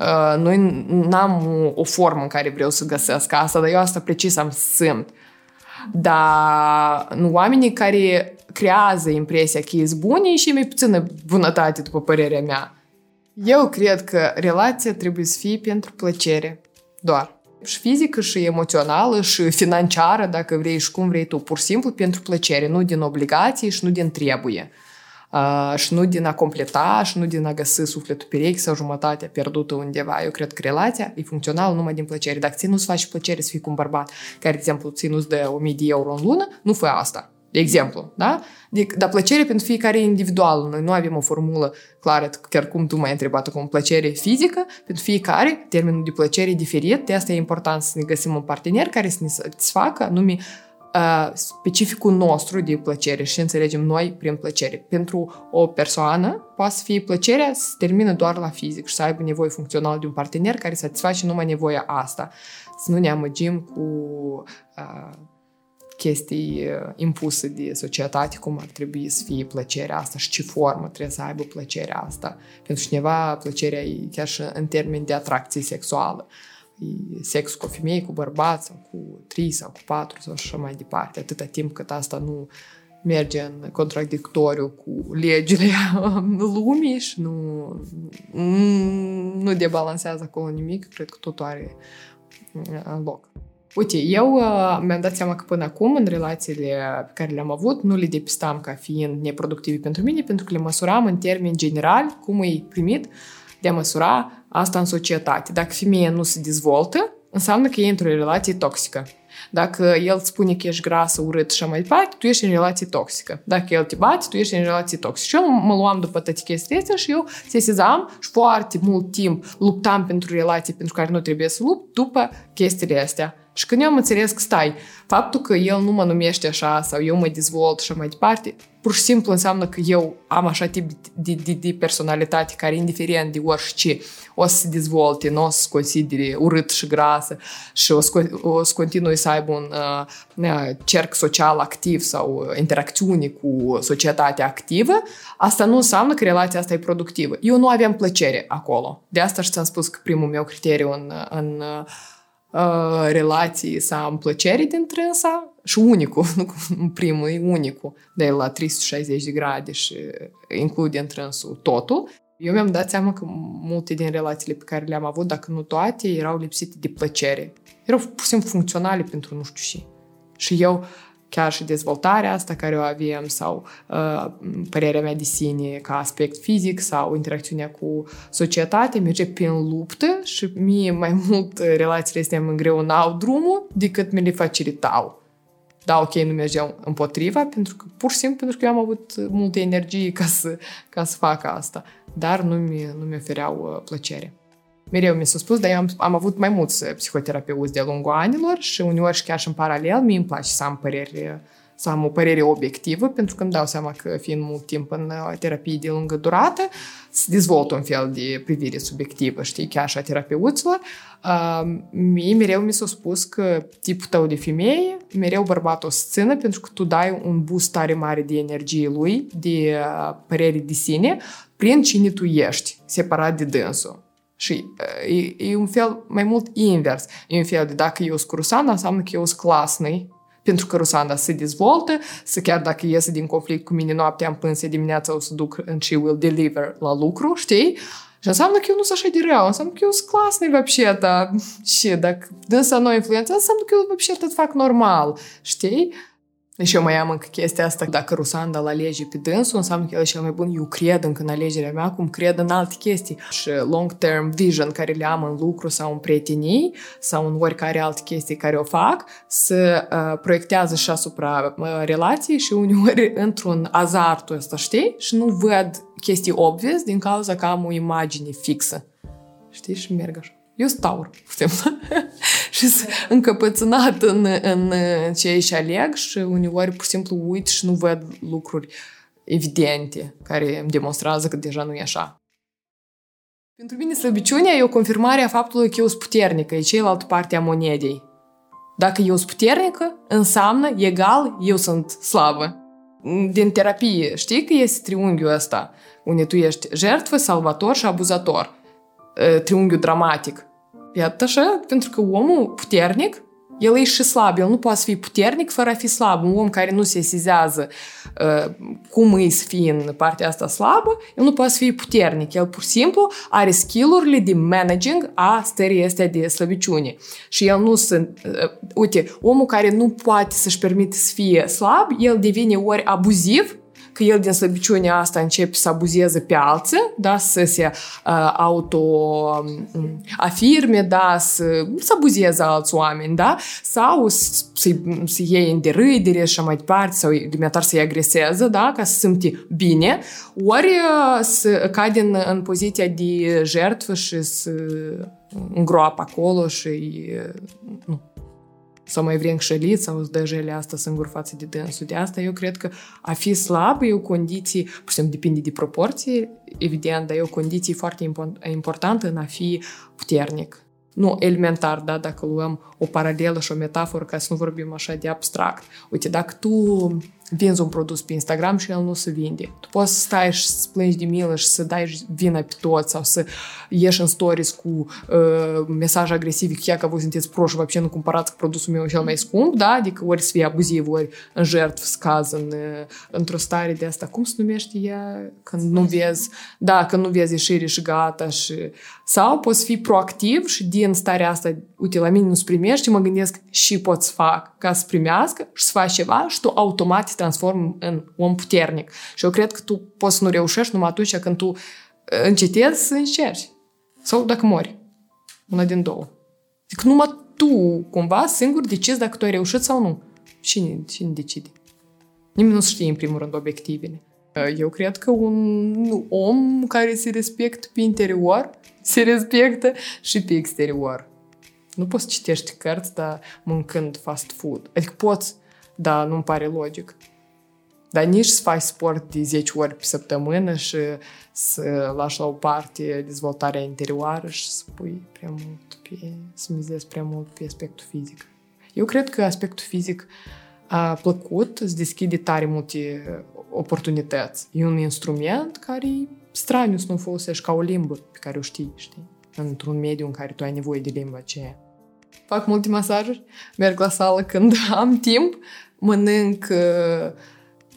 Uh, noi n-am o formă în care vreau să găsesc asta, dar eu asta precis am simt. Dar oamenii care creează impresia că ești bun e și mai puțină bunătate, după părerea mea. Eu cred că relația trebuie să fie pentru plăcere. Doar. Și fizică, și emoțională, și financiară, dacă vrei, și cum vrei tu, pur și simplu pentru plăcere, nu din obligație și nu din trebuie. Uh, și nu din a completa, și nu din a găsi sufletul perechi sau jumătatea pierdută undeva. Eu cred că relația e funcțională numai din plăcere. Dacă ți nu-ți faci plăcere să fii cu un bărbat care, de exemplu, ți nu-ți dă 1000 de euro în lună, nu fă asta. De exemplu, da? De, dar plăcere pentru fiecare individual. Noi nu avem o formulă clară, chiar cum tu m-ai întrebat acum, plăcere fizică, pentru fiecare termenul de plăcere e diferit, de asta e important să ne găsim un partener care să ne satisfacă anume uh, specificul nostru de plăcere și înțelegem noi prin plăcere. Pentru o persoană poate să fie plăcerea să termină doar la fizic și să aibă nevoie funcțională de un partener care satisface numai nevoia asta. Să nu ne amăgim cu uh, chestii impuse de societate, cum ar trebui să fie plăcerea asta și ce formă trebuie să aibă plăcerea asta. Pentru cineva plăcerea e chiar și în termen de atracție sexuală. E sex cu o femeie, cu bărbat sau cu trei sau cu patru sau așa mai departe. Atâta timp cât asta nu merge în contradictoriu cu legile lumii și nu, nu debalansează acolo nimic, cred că totul are loc. Uite, eu uh, mi-am dat seama că până acum, în relațiile pe care le-am avut, nu le depistam ca fiind neproductive pentru mine, pentru că le măsuram în termeni generali, cum e primit, de a măsura asta în societate. Dacă femeia nu se dezvoltă, înseamnă că e într-o relație toxică. Dacă el spune că ești grasă, urât și mai departe, tu ești în relație toxică. Dacă el te bate, tu ești în relație toxică. Și eu mă luam după toate chestiile astea și eu sesizam și foarte mult timp luptam pentru relații pentru care nu trebuie să lupt după chestiile astea. Și când eu am înțeles că stai, faptul că el nu mă numește așa sau eu mă dezvolt și mai departe, pur și simplu înseamnă că eu am așa tip de, de, de personalitate care, indiferent de orice, o să se dezvolte, nu o să se considere urât și grasă și o să, o să continui să aibă un uh, cerc social activ sau interacțiune cu societatea activă, asta nu înseamnă că relația asta e productivă. Eu nu aveam plăcere acolo. De asta și ți-am spus că primul meu criteriu în, în uh, uh, relații să am plăcere din trânsa și unicul, nu primul, e unicul, de la 360 de grade și include în trânsul totul. Eu mi-am dat seama că multe din relațiile pe care le-am avut, dacă nu toate, erau lipsite de plăcere. Erau pur și simplu funcționale pentru nu știu ce. Și eu chiar și dezvoltarea asta care o avem sau uh, părerea mea de sine ca aspect fizic sau interacțiunea cu societatea merge prin luptă și mie mai mult relațiile astea îmi îngreunau drumul decât mi le facilitau. Da, ok, nu mergeau împotriva, pentru că, pur și simplu pentru că eu am avut multă energie ca să, ca să fac asta, dar nu mi, nu mi ofereau uh, plăcere mereu mi s-a spus, dar eu am, am avut mai mulți psihoterapeuți de-a lungul anilor și uneori și chiar și în paralel, mie îmi place să am păreri să am o părere obiectivă, pentru că îmi dau seama că fiind mult timp în terapie de lungă durată, se dezvoltă un fel de privire subiectivă, știi, chiar și a terapeuților. Uh, mie mereu mi s-a spus că tipul tău de femeie, mereu bărbatul o țină pentru că tu dai un boost tare mare de energie lui, de uh, părere de sine, prin cine tu ești, separat de dânsul. Și e, e un fel mai mult invers. E un fel de dacă eu sunt Rusanda, înseamnă că eu sunt clasnei, pentru că Rusanda se dezvoltă, să chiar dacă iese din conflict cu mine noaptea în pânse dimineața o să duc în și will deliver la lucru, știi? Și înseamnă că eu nu sunt așa de rău, înseamnă că eu sunt clasnei вообще da. Și dacă dânsa nu influențează, înseamnă că eu вообще tot fac normal, știi? Și eu mai am încă chestia asta, dacă Rusanda la alege pe dânsul, înseamnă că el e cel mai bun. Eu cred încă în alegerea mea, cum cred în alte chestii. Și long-term vision care le am în lucru sau în prietenii sau în oricare alte chestii care o fac, să uh, proiectează și asupra uh, relației și uneori într-un azartul ăsta, știi? Și nu văd chestii obvious din cauza că am o imagine fixă. Știi? Și merg așa. Eu staur, și sunt încăpățânat în, în ce își aleg și uneori pur și simplu uit și nu văd lucruri evidente care îmi demonstrează că deja nu e așa. Pentru mine slăbiciunea e o confirmare a faptului că eu sunt puternică, e cealaltă parte a monedei. Dacă eu sunt puternică, înseamnă egal eu sunt slabă. Din terapie, știi că este triunghiul ăsta, unde tu ești jertfă, salvator și abuzator. Triunghiul dramatic. Iată așa, pentru că omul puternic, el e și slab, el nu poate fi puternic fără a fi slab. Un om care nu se sizează uh, cum e să fie în partea asta slabă, el nu poate fi puternic. El pur și simplu are skill-urile de managing a stării astea de slăbiciune. Și el nu sunt... Uh, uite, omul care nu poate să-și permite să fie slab, el devine ori abuziv, că el din slăbiciunea asta începe să abuzeze pe alții, da, să se uh, auto-afirme, da, să, să abuzeze alți oameni, da, sau să, să iei în derâdere și mai departe, sau elementar să-i agreseze, da, ca să simte bine, ori să cade în, în poziția de jertfă și să îngroapă acolo și nu, sau mai vrem șălit sau îți dă jele asta singur față de dânsul. De asta eu cred că a fi slab e o condiție, pur și simplu depinde de proporție, evident, dar e o condiție foarte importantă în a fi puternic. Nu elementar, da, dacă luăm o paralelă și o metaforă, ca să nu vorbim așa de abstract. Uite, dacă tu vinzi un produs pe Instagram și el nu se vinde. Tu poți să stai și să plângi de milă și să dai vina pe toți sau să ieși în stories cu uh, mesaje agresive, chiar că voi sunteți proști, вообще nu cumpărați produsul meu cel mai scump, da? Adică ori să fie abuziv, ori în jertfă, scaz, în, uh, într-o stare de asta. Cum se numește ea? Când nu vezi, da, când nu vezi ieșire și gata și... Sau poți fi proactiv și din starea asta, uite, la mine nu se primește, mă gândesc și pot să fac ca să primească și să faci ceva și tu automat transform în om puternic. Și eu cred că tu poți să nu reușești numai atunci când tu încetezi să încerci. Sau dacă mori. Una din două. Adică numai tu, cumva, singur decizi dacă tu ai reușit sau nu. Cine, cine decide? Nimeni nu știe, în primul rând, obiectivele. Eu cred că un om care se respectă pe interior, se respectă și pe exterior. Nu poți citești cărți, dar mâncând fast food. Adică poți, dar nu-mi pare logic. Dar nici să faci sport de 10 ori pe săptămână și să lași la o parte dezvoltarea interioară și să pui prea mult pe, să mizezi prea mult pe aspectul fizic. Eu cred că aspectul fizic a plăcut, îți deschide tare multe oportunități. E un instrument care e straniu să nu folosești ca o limbă pe care o știi, știi? Într-un mediu în care tu ai nevoie de limba aceea. Fac multe masajuri, merg la sală când am timp, mănânc uh,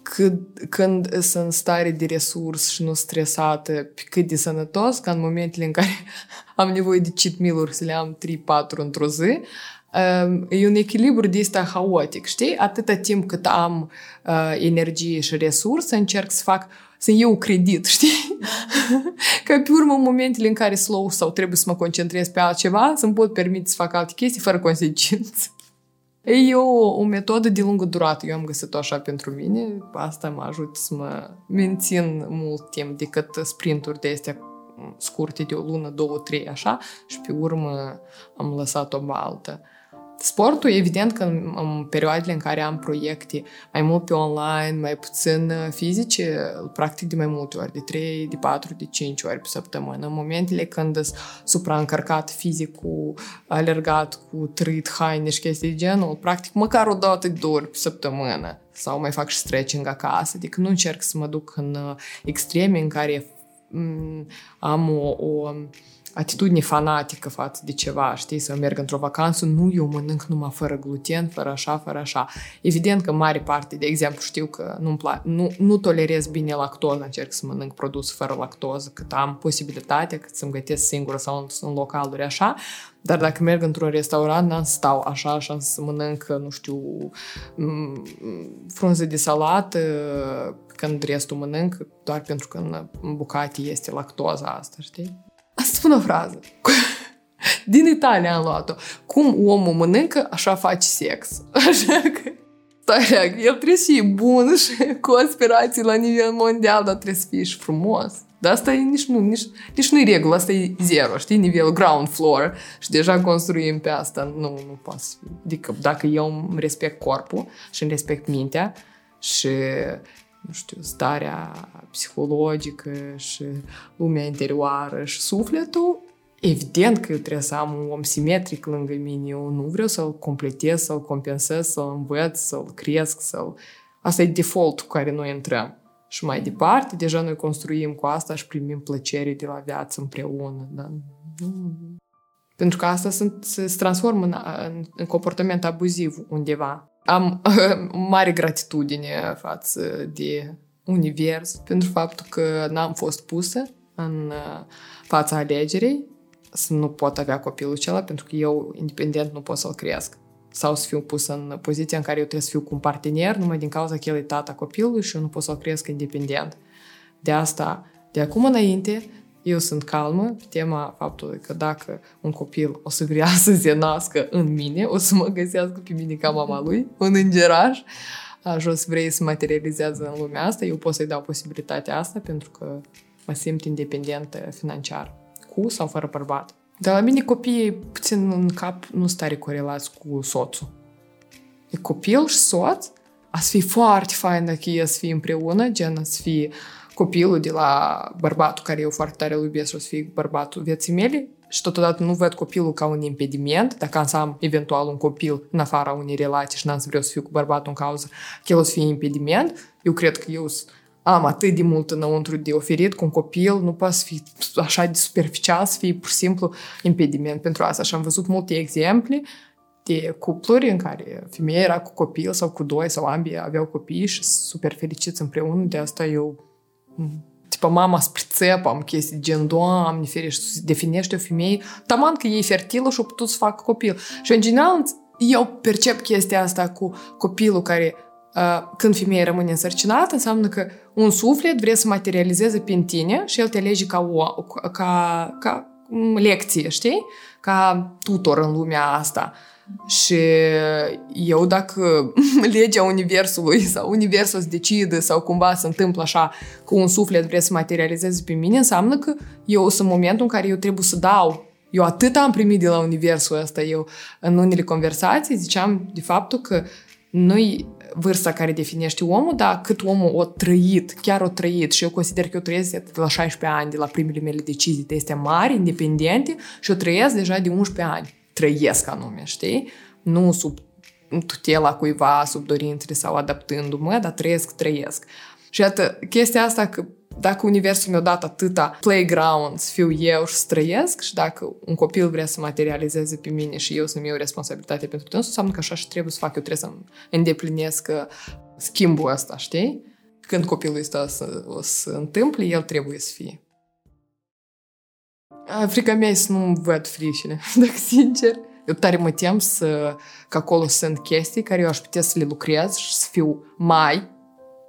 cât, când sunt în stare de resurs și nu stresată, pe cât de sănătos, ca în momentele în care am nevoie de cheat meal-uri să le am 3-4 într-o zi, um, e un echilibru de asta haotic, știi? Atâta timp cât am uh, energie și resurse, încerc să fac să iau credit, știi? Ca pe urmă, în momentele în care slow sau trebuie să mă concentrez pe altceva, să-mi pot permite să fac alte chestii fără consecințe. E o, o metodă de lungă durată. Eu am găsit-o așa pentru mine. Asta mă ajută să mă mențin mult timp decât sprinturi de astea scurte de o lună, două, trei, așa, și pe urmă am lăsat-o baltă. Sportul, evident că în, în perioadele în care am proiecte mai mult pe online, mai puțin uh, fizice, îl practic de mai multe ori, de 3, de 4, de 5 ori pe săptămână. În momentele când sunt supraîncărcat fizic, cu alergat, cu trăit haine și chestii de genul, practic măcar o dată, de două ori pe săptămână. Sau mai fac și stretching acasă, adică nu încerc să mă duc în uh, extreme în care mm, am o, o atitudine fanatică față de ceva, știi, să merg într-o vacanță, nu, eu mănânc numai fără gluten, fără așa, fără așa. Evident că mare parte, de exemplu, știu că nu, nu, nu tolerez bine lactoză, încerc să mănânc produs fără lactoză, cât am posibilitatea, cât să-mi gătesc singură sau în, în localuri așa, dar dacă merg într-un restaurant, n-am stau așa, așa să mănânc, nu știu, frunze de salată, când restul mănânc, doar pentru că în bucate este lactoza asta, știi? Asta spun o frază. Din Italia am luat-o. Cum omul mănâncă, așa face sex. Așa că... Stai, el trebuie să fie bun și cu aspirații la nivel mondial, dar trebuie să fie și frumos. Dar asta e nici nu, nici, nici nu e regulă, asta e zero, știi, nivel ground floor și deja construim pe asta, nu, nu poate Adică dacă eu îmi respect corpul și îmi respect mintea și nu știu, starea psihologică și lumea interioară și sufletul, evident că eu trebuie să am un om simetric lângă mine. Eu nu vreau să-l completez, să-l compensez, să-l învăț, să-l cresc, să-l... Asta e default cu care noi intrăm. Și mai departe, deja noi construim cu asta și primim plăcere de la viață împreună. Da? Pentru că asta sunt, se transformă în, în, în comportament abuziv undeva am mare gratitudine față de univers pentru faptul că n-am fost pusă în uh, fața alegerii să nu pot avea copilul acela pentru că eu, independent, nu pot să-l cresc. sau să fiu pus în poziția în care eu trebuie să fiu cu un partener numai din cauza că el e tata copilului și eu nu pot să-l cresc independent. De asta, de acum înainte, eu sunt calmă pe tema faptului că dacă un copil o să vrea să se nască în mine, o să mă găsească pe mine ca mama lui, un îngeraș, o să vrei să materializează în lumea asta, eu pot să-i dau posibilitatea asta pentru că mă simt independentă financiar, cu sau fără bărbat. Dar la mine copiii puțin în cap nu stare corelați cu soțul. E copil și soț, a să fie foarte fain dacă e să fie împreună, gen să fie copilul de la bărbatul care eu foarte tare îl iubesc, o să fie bărbatul vieții mele și totodată nu văd copilul ca un impediment, dacă am să am eventual un copil în afara unei relații și n-am să vreau să fiu cu bărbatul în cauză, că el o să fie impediment, eu cred că eu am atât de mult înăuntru de oferit cu un copil, nu poate să fie așa de superficial, să fie pur și simplu impediment pentru asta. Și am văzut multe exemple de cupluri în care femeia era cu copil sau cu doi sau ambii aveau copii și super fericiți împreună. De asta eu Tipa mama spre țep, am chestii gen, doamne, ferește, să definește o femeie, taman că e fertilă și a putut să facă copil. Și în general, eu percep chestia asta cu copilul care Uh, când femeia rămâne însărcinată, înseamnă că un suflet vrea să materializeze pe tine și el te alege ca, o, ca, ca lecție, știi? Ca tutor în lumea asta. Și eu dacă legea Universului sau Universul se decide sau cumva se întâmplă așa că un suflet vrea să materializeze pe mine, înseamnă că eu sunt momentul în care eu trebuie să dau. Eu atât am primit de la Universul ăsta. Eu în unele conversații ziceam de faptul că nu-i vârsta care definește omul, dar cât omul o trăit, chiar o trăit și eu consider că eu trăiesc de la 16 ani, de la primele mele decizii de este mari, independente și o trăiesc deja de 11 ani. Trăiesc anume, știi? Nu sub tutela cuiva, sub dorințele sau adaptându-mă, dar trăiesc, trăiesc. Și iată, chestia asta că dacă universul mi-a dat atâta playground să fiu eu și să trăiesc și dacă un copil vrea să materializeze pe mine și eu să-mi iau responsabilitate pentru dânsul, înseamnă că așa și trebuie să fac, eu trebuie să îndeplinesc uh, schimbul ăsta, știi? Când copilul ăsta să, o să întâmple, el trebuie să fie. Frica mea e să nu văd fricile, dacă sincer. Eu tare mă tem să, că acolo sunt chestii care eu aș putea să le lucrez și să fiu mai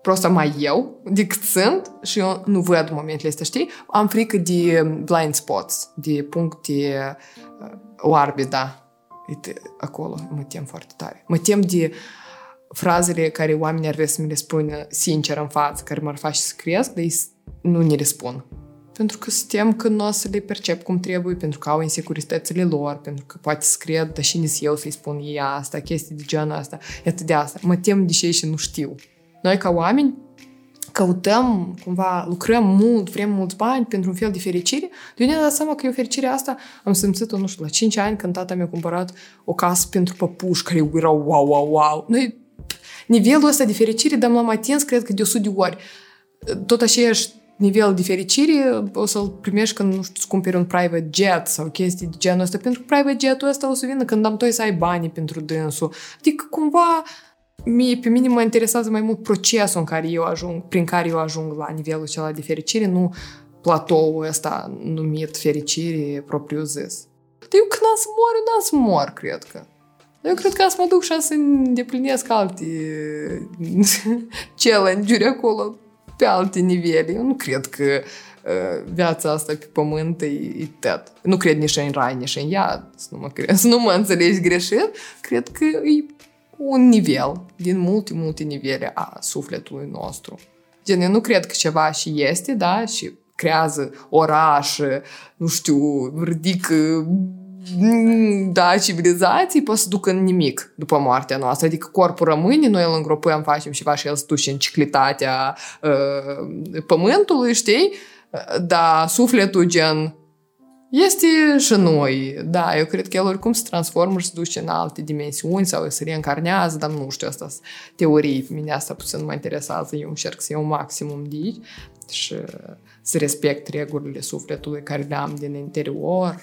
prosta mai eu decât sunt și eu nu văd momentele astea, știi? Am frică de blind spots, de puncte uh, oarbe, da. Uite, acolo mă tem foarte tare. Mă tem de frazele care oamenii ar vrea să mi le spună sincer în față, care m-ar face să cresc, dar ei nu ne le spun. Pentru că suntem că nu o să le percep cum trebuie, pentru că au insecuritățile lor, pentru că poate să cred, dar și eu să-i spun ei asta, chestii de genul asta, atât de asta. Mă tem de ce și nu știu. Noi, ca oameni, căutăm, cumva, lucrăm mult, vrem mulți bani pentru un fel de fericire. De unde dat seama că eu fericirea asta am simțit-o, nu știu, la 5 ani când tata mi-a cumpărat o casă pentru păpuși care erau wow, wow, wow. Noi, nivelul ăsta de fericire, dar l-am atins, cred că de 100 de ori. Tot aceeași nivel de fericire o să-l primești când, nu știu, îți cumperi un private jet sau chestii de genul ăsta, pentru că private jet-ul ăsta o să vină când am toi să ai bani pentru dânsul. Adică, cumva, Mie, pe mine mă interesează mai mult procesul în care eu ajung, prin care eu ajung la nivelul acela de fericire, nu platoul ăsta numit fericire propriu zis. Dar eu când am să mor, eu n-am să mor, cred că. Eu cred că am să mă duc și să îndeplinesc alte challenge-uri acolo, pe alte nivele. Eu nu cred că uh, viața asta pe pământ e, e tot. Nu cred nici în rai, nici în iad, să nu mă, cred, să nu mă înțelegi greșit. Cred că e un nivel din multe, multe nivele a sufletului nostru. Gen, eu nu cred că ceva și este, da, și creează oraș, nu știu, ridică da, civilizații poate să ducă în nimic după moartea noastră. Adică corpul rămâne, noi îl îngropăm, facem ceva și el se duce în ciclitatea uh, pământului, știi? Dar sufletul gen este și noi, da, eu cred că el oricum se transformă și se duce în alte dimensiuni sau se reîncarnează, dar nu știu, asta teorii, pe mine asta puțin mă interesează, eu încerc să iau maximum de aici și să respect regulile sufletului care le am din interior,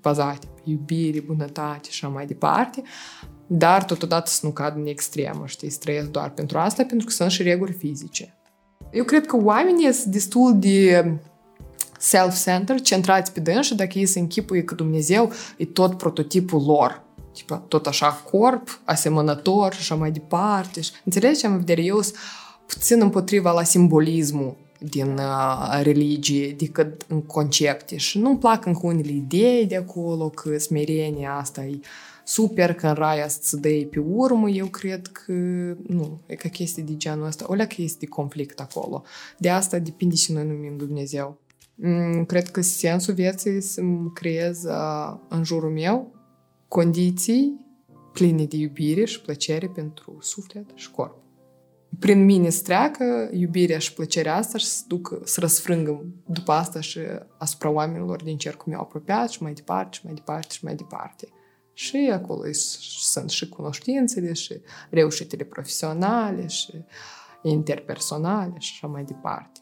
bazate pe iubire, bunătate și așa mai departe, dar totodată să nu cad în extremă, știi, să trăiesc doar pentru asta, pentru că sunt și reguli fizice. Eu cred că oamenii sunt destul de self-centered, centrați pe dânsi, dacă ei se închipuie că Dumnezeu e tot prototipul lor. tipa, tot așa corp, asemănător și așa mai departe. Și, înțelegi ce am în vedere? Eu sunt puțin împotriva la simbolismul din uh, religie decât în concepte și nu-mi plac încă unele idei de acolo că smerenia asta e super că în raia să dai pe urmă, eu cred că nu, e ca chestii de genul ăsta, o că este de conflict acolo. De asta depinde și noi numim Dumnezeu. Mm, cred că sensul vieții să-mi creez uh, în jurul meu condiții pline de iubire și plăcere pentru suflet și corp. Prin mine să treacă iubirea și plăcerea asta și să ducă, să răsfrângă după asta și asupra oamenilor din cercul meu apropiat și mai departe și mai departe și mai departe. Și acolo sunt și cunoștințele și reușitele profesionale și interpersonale și așa mai departe.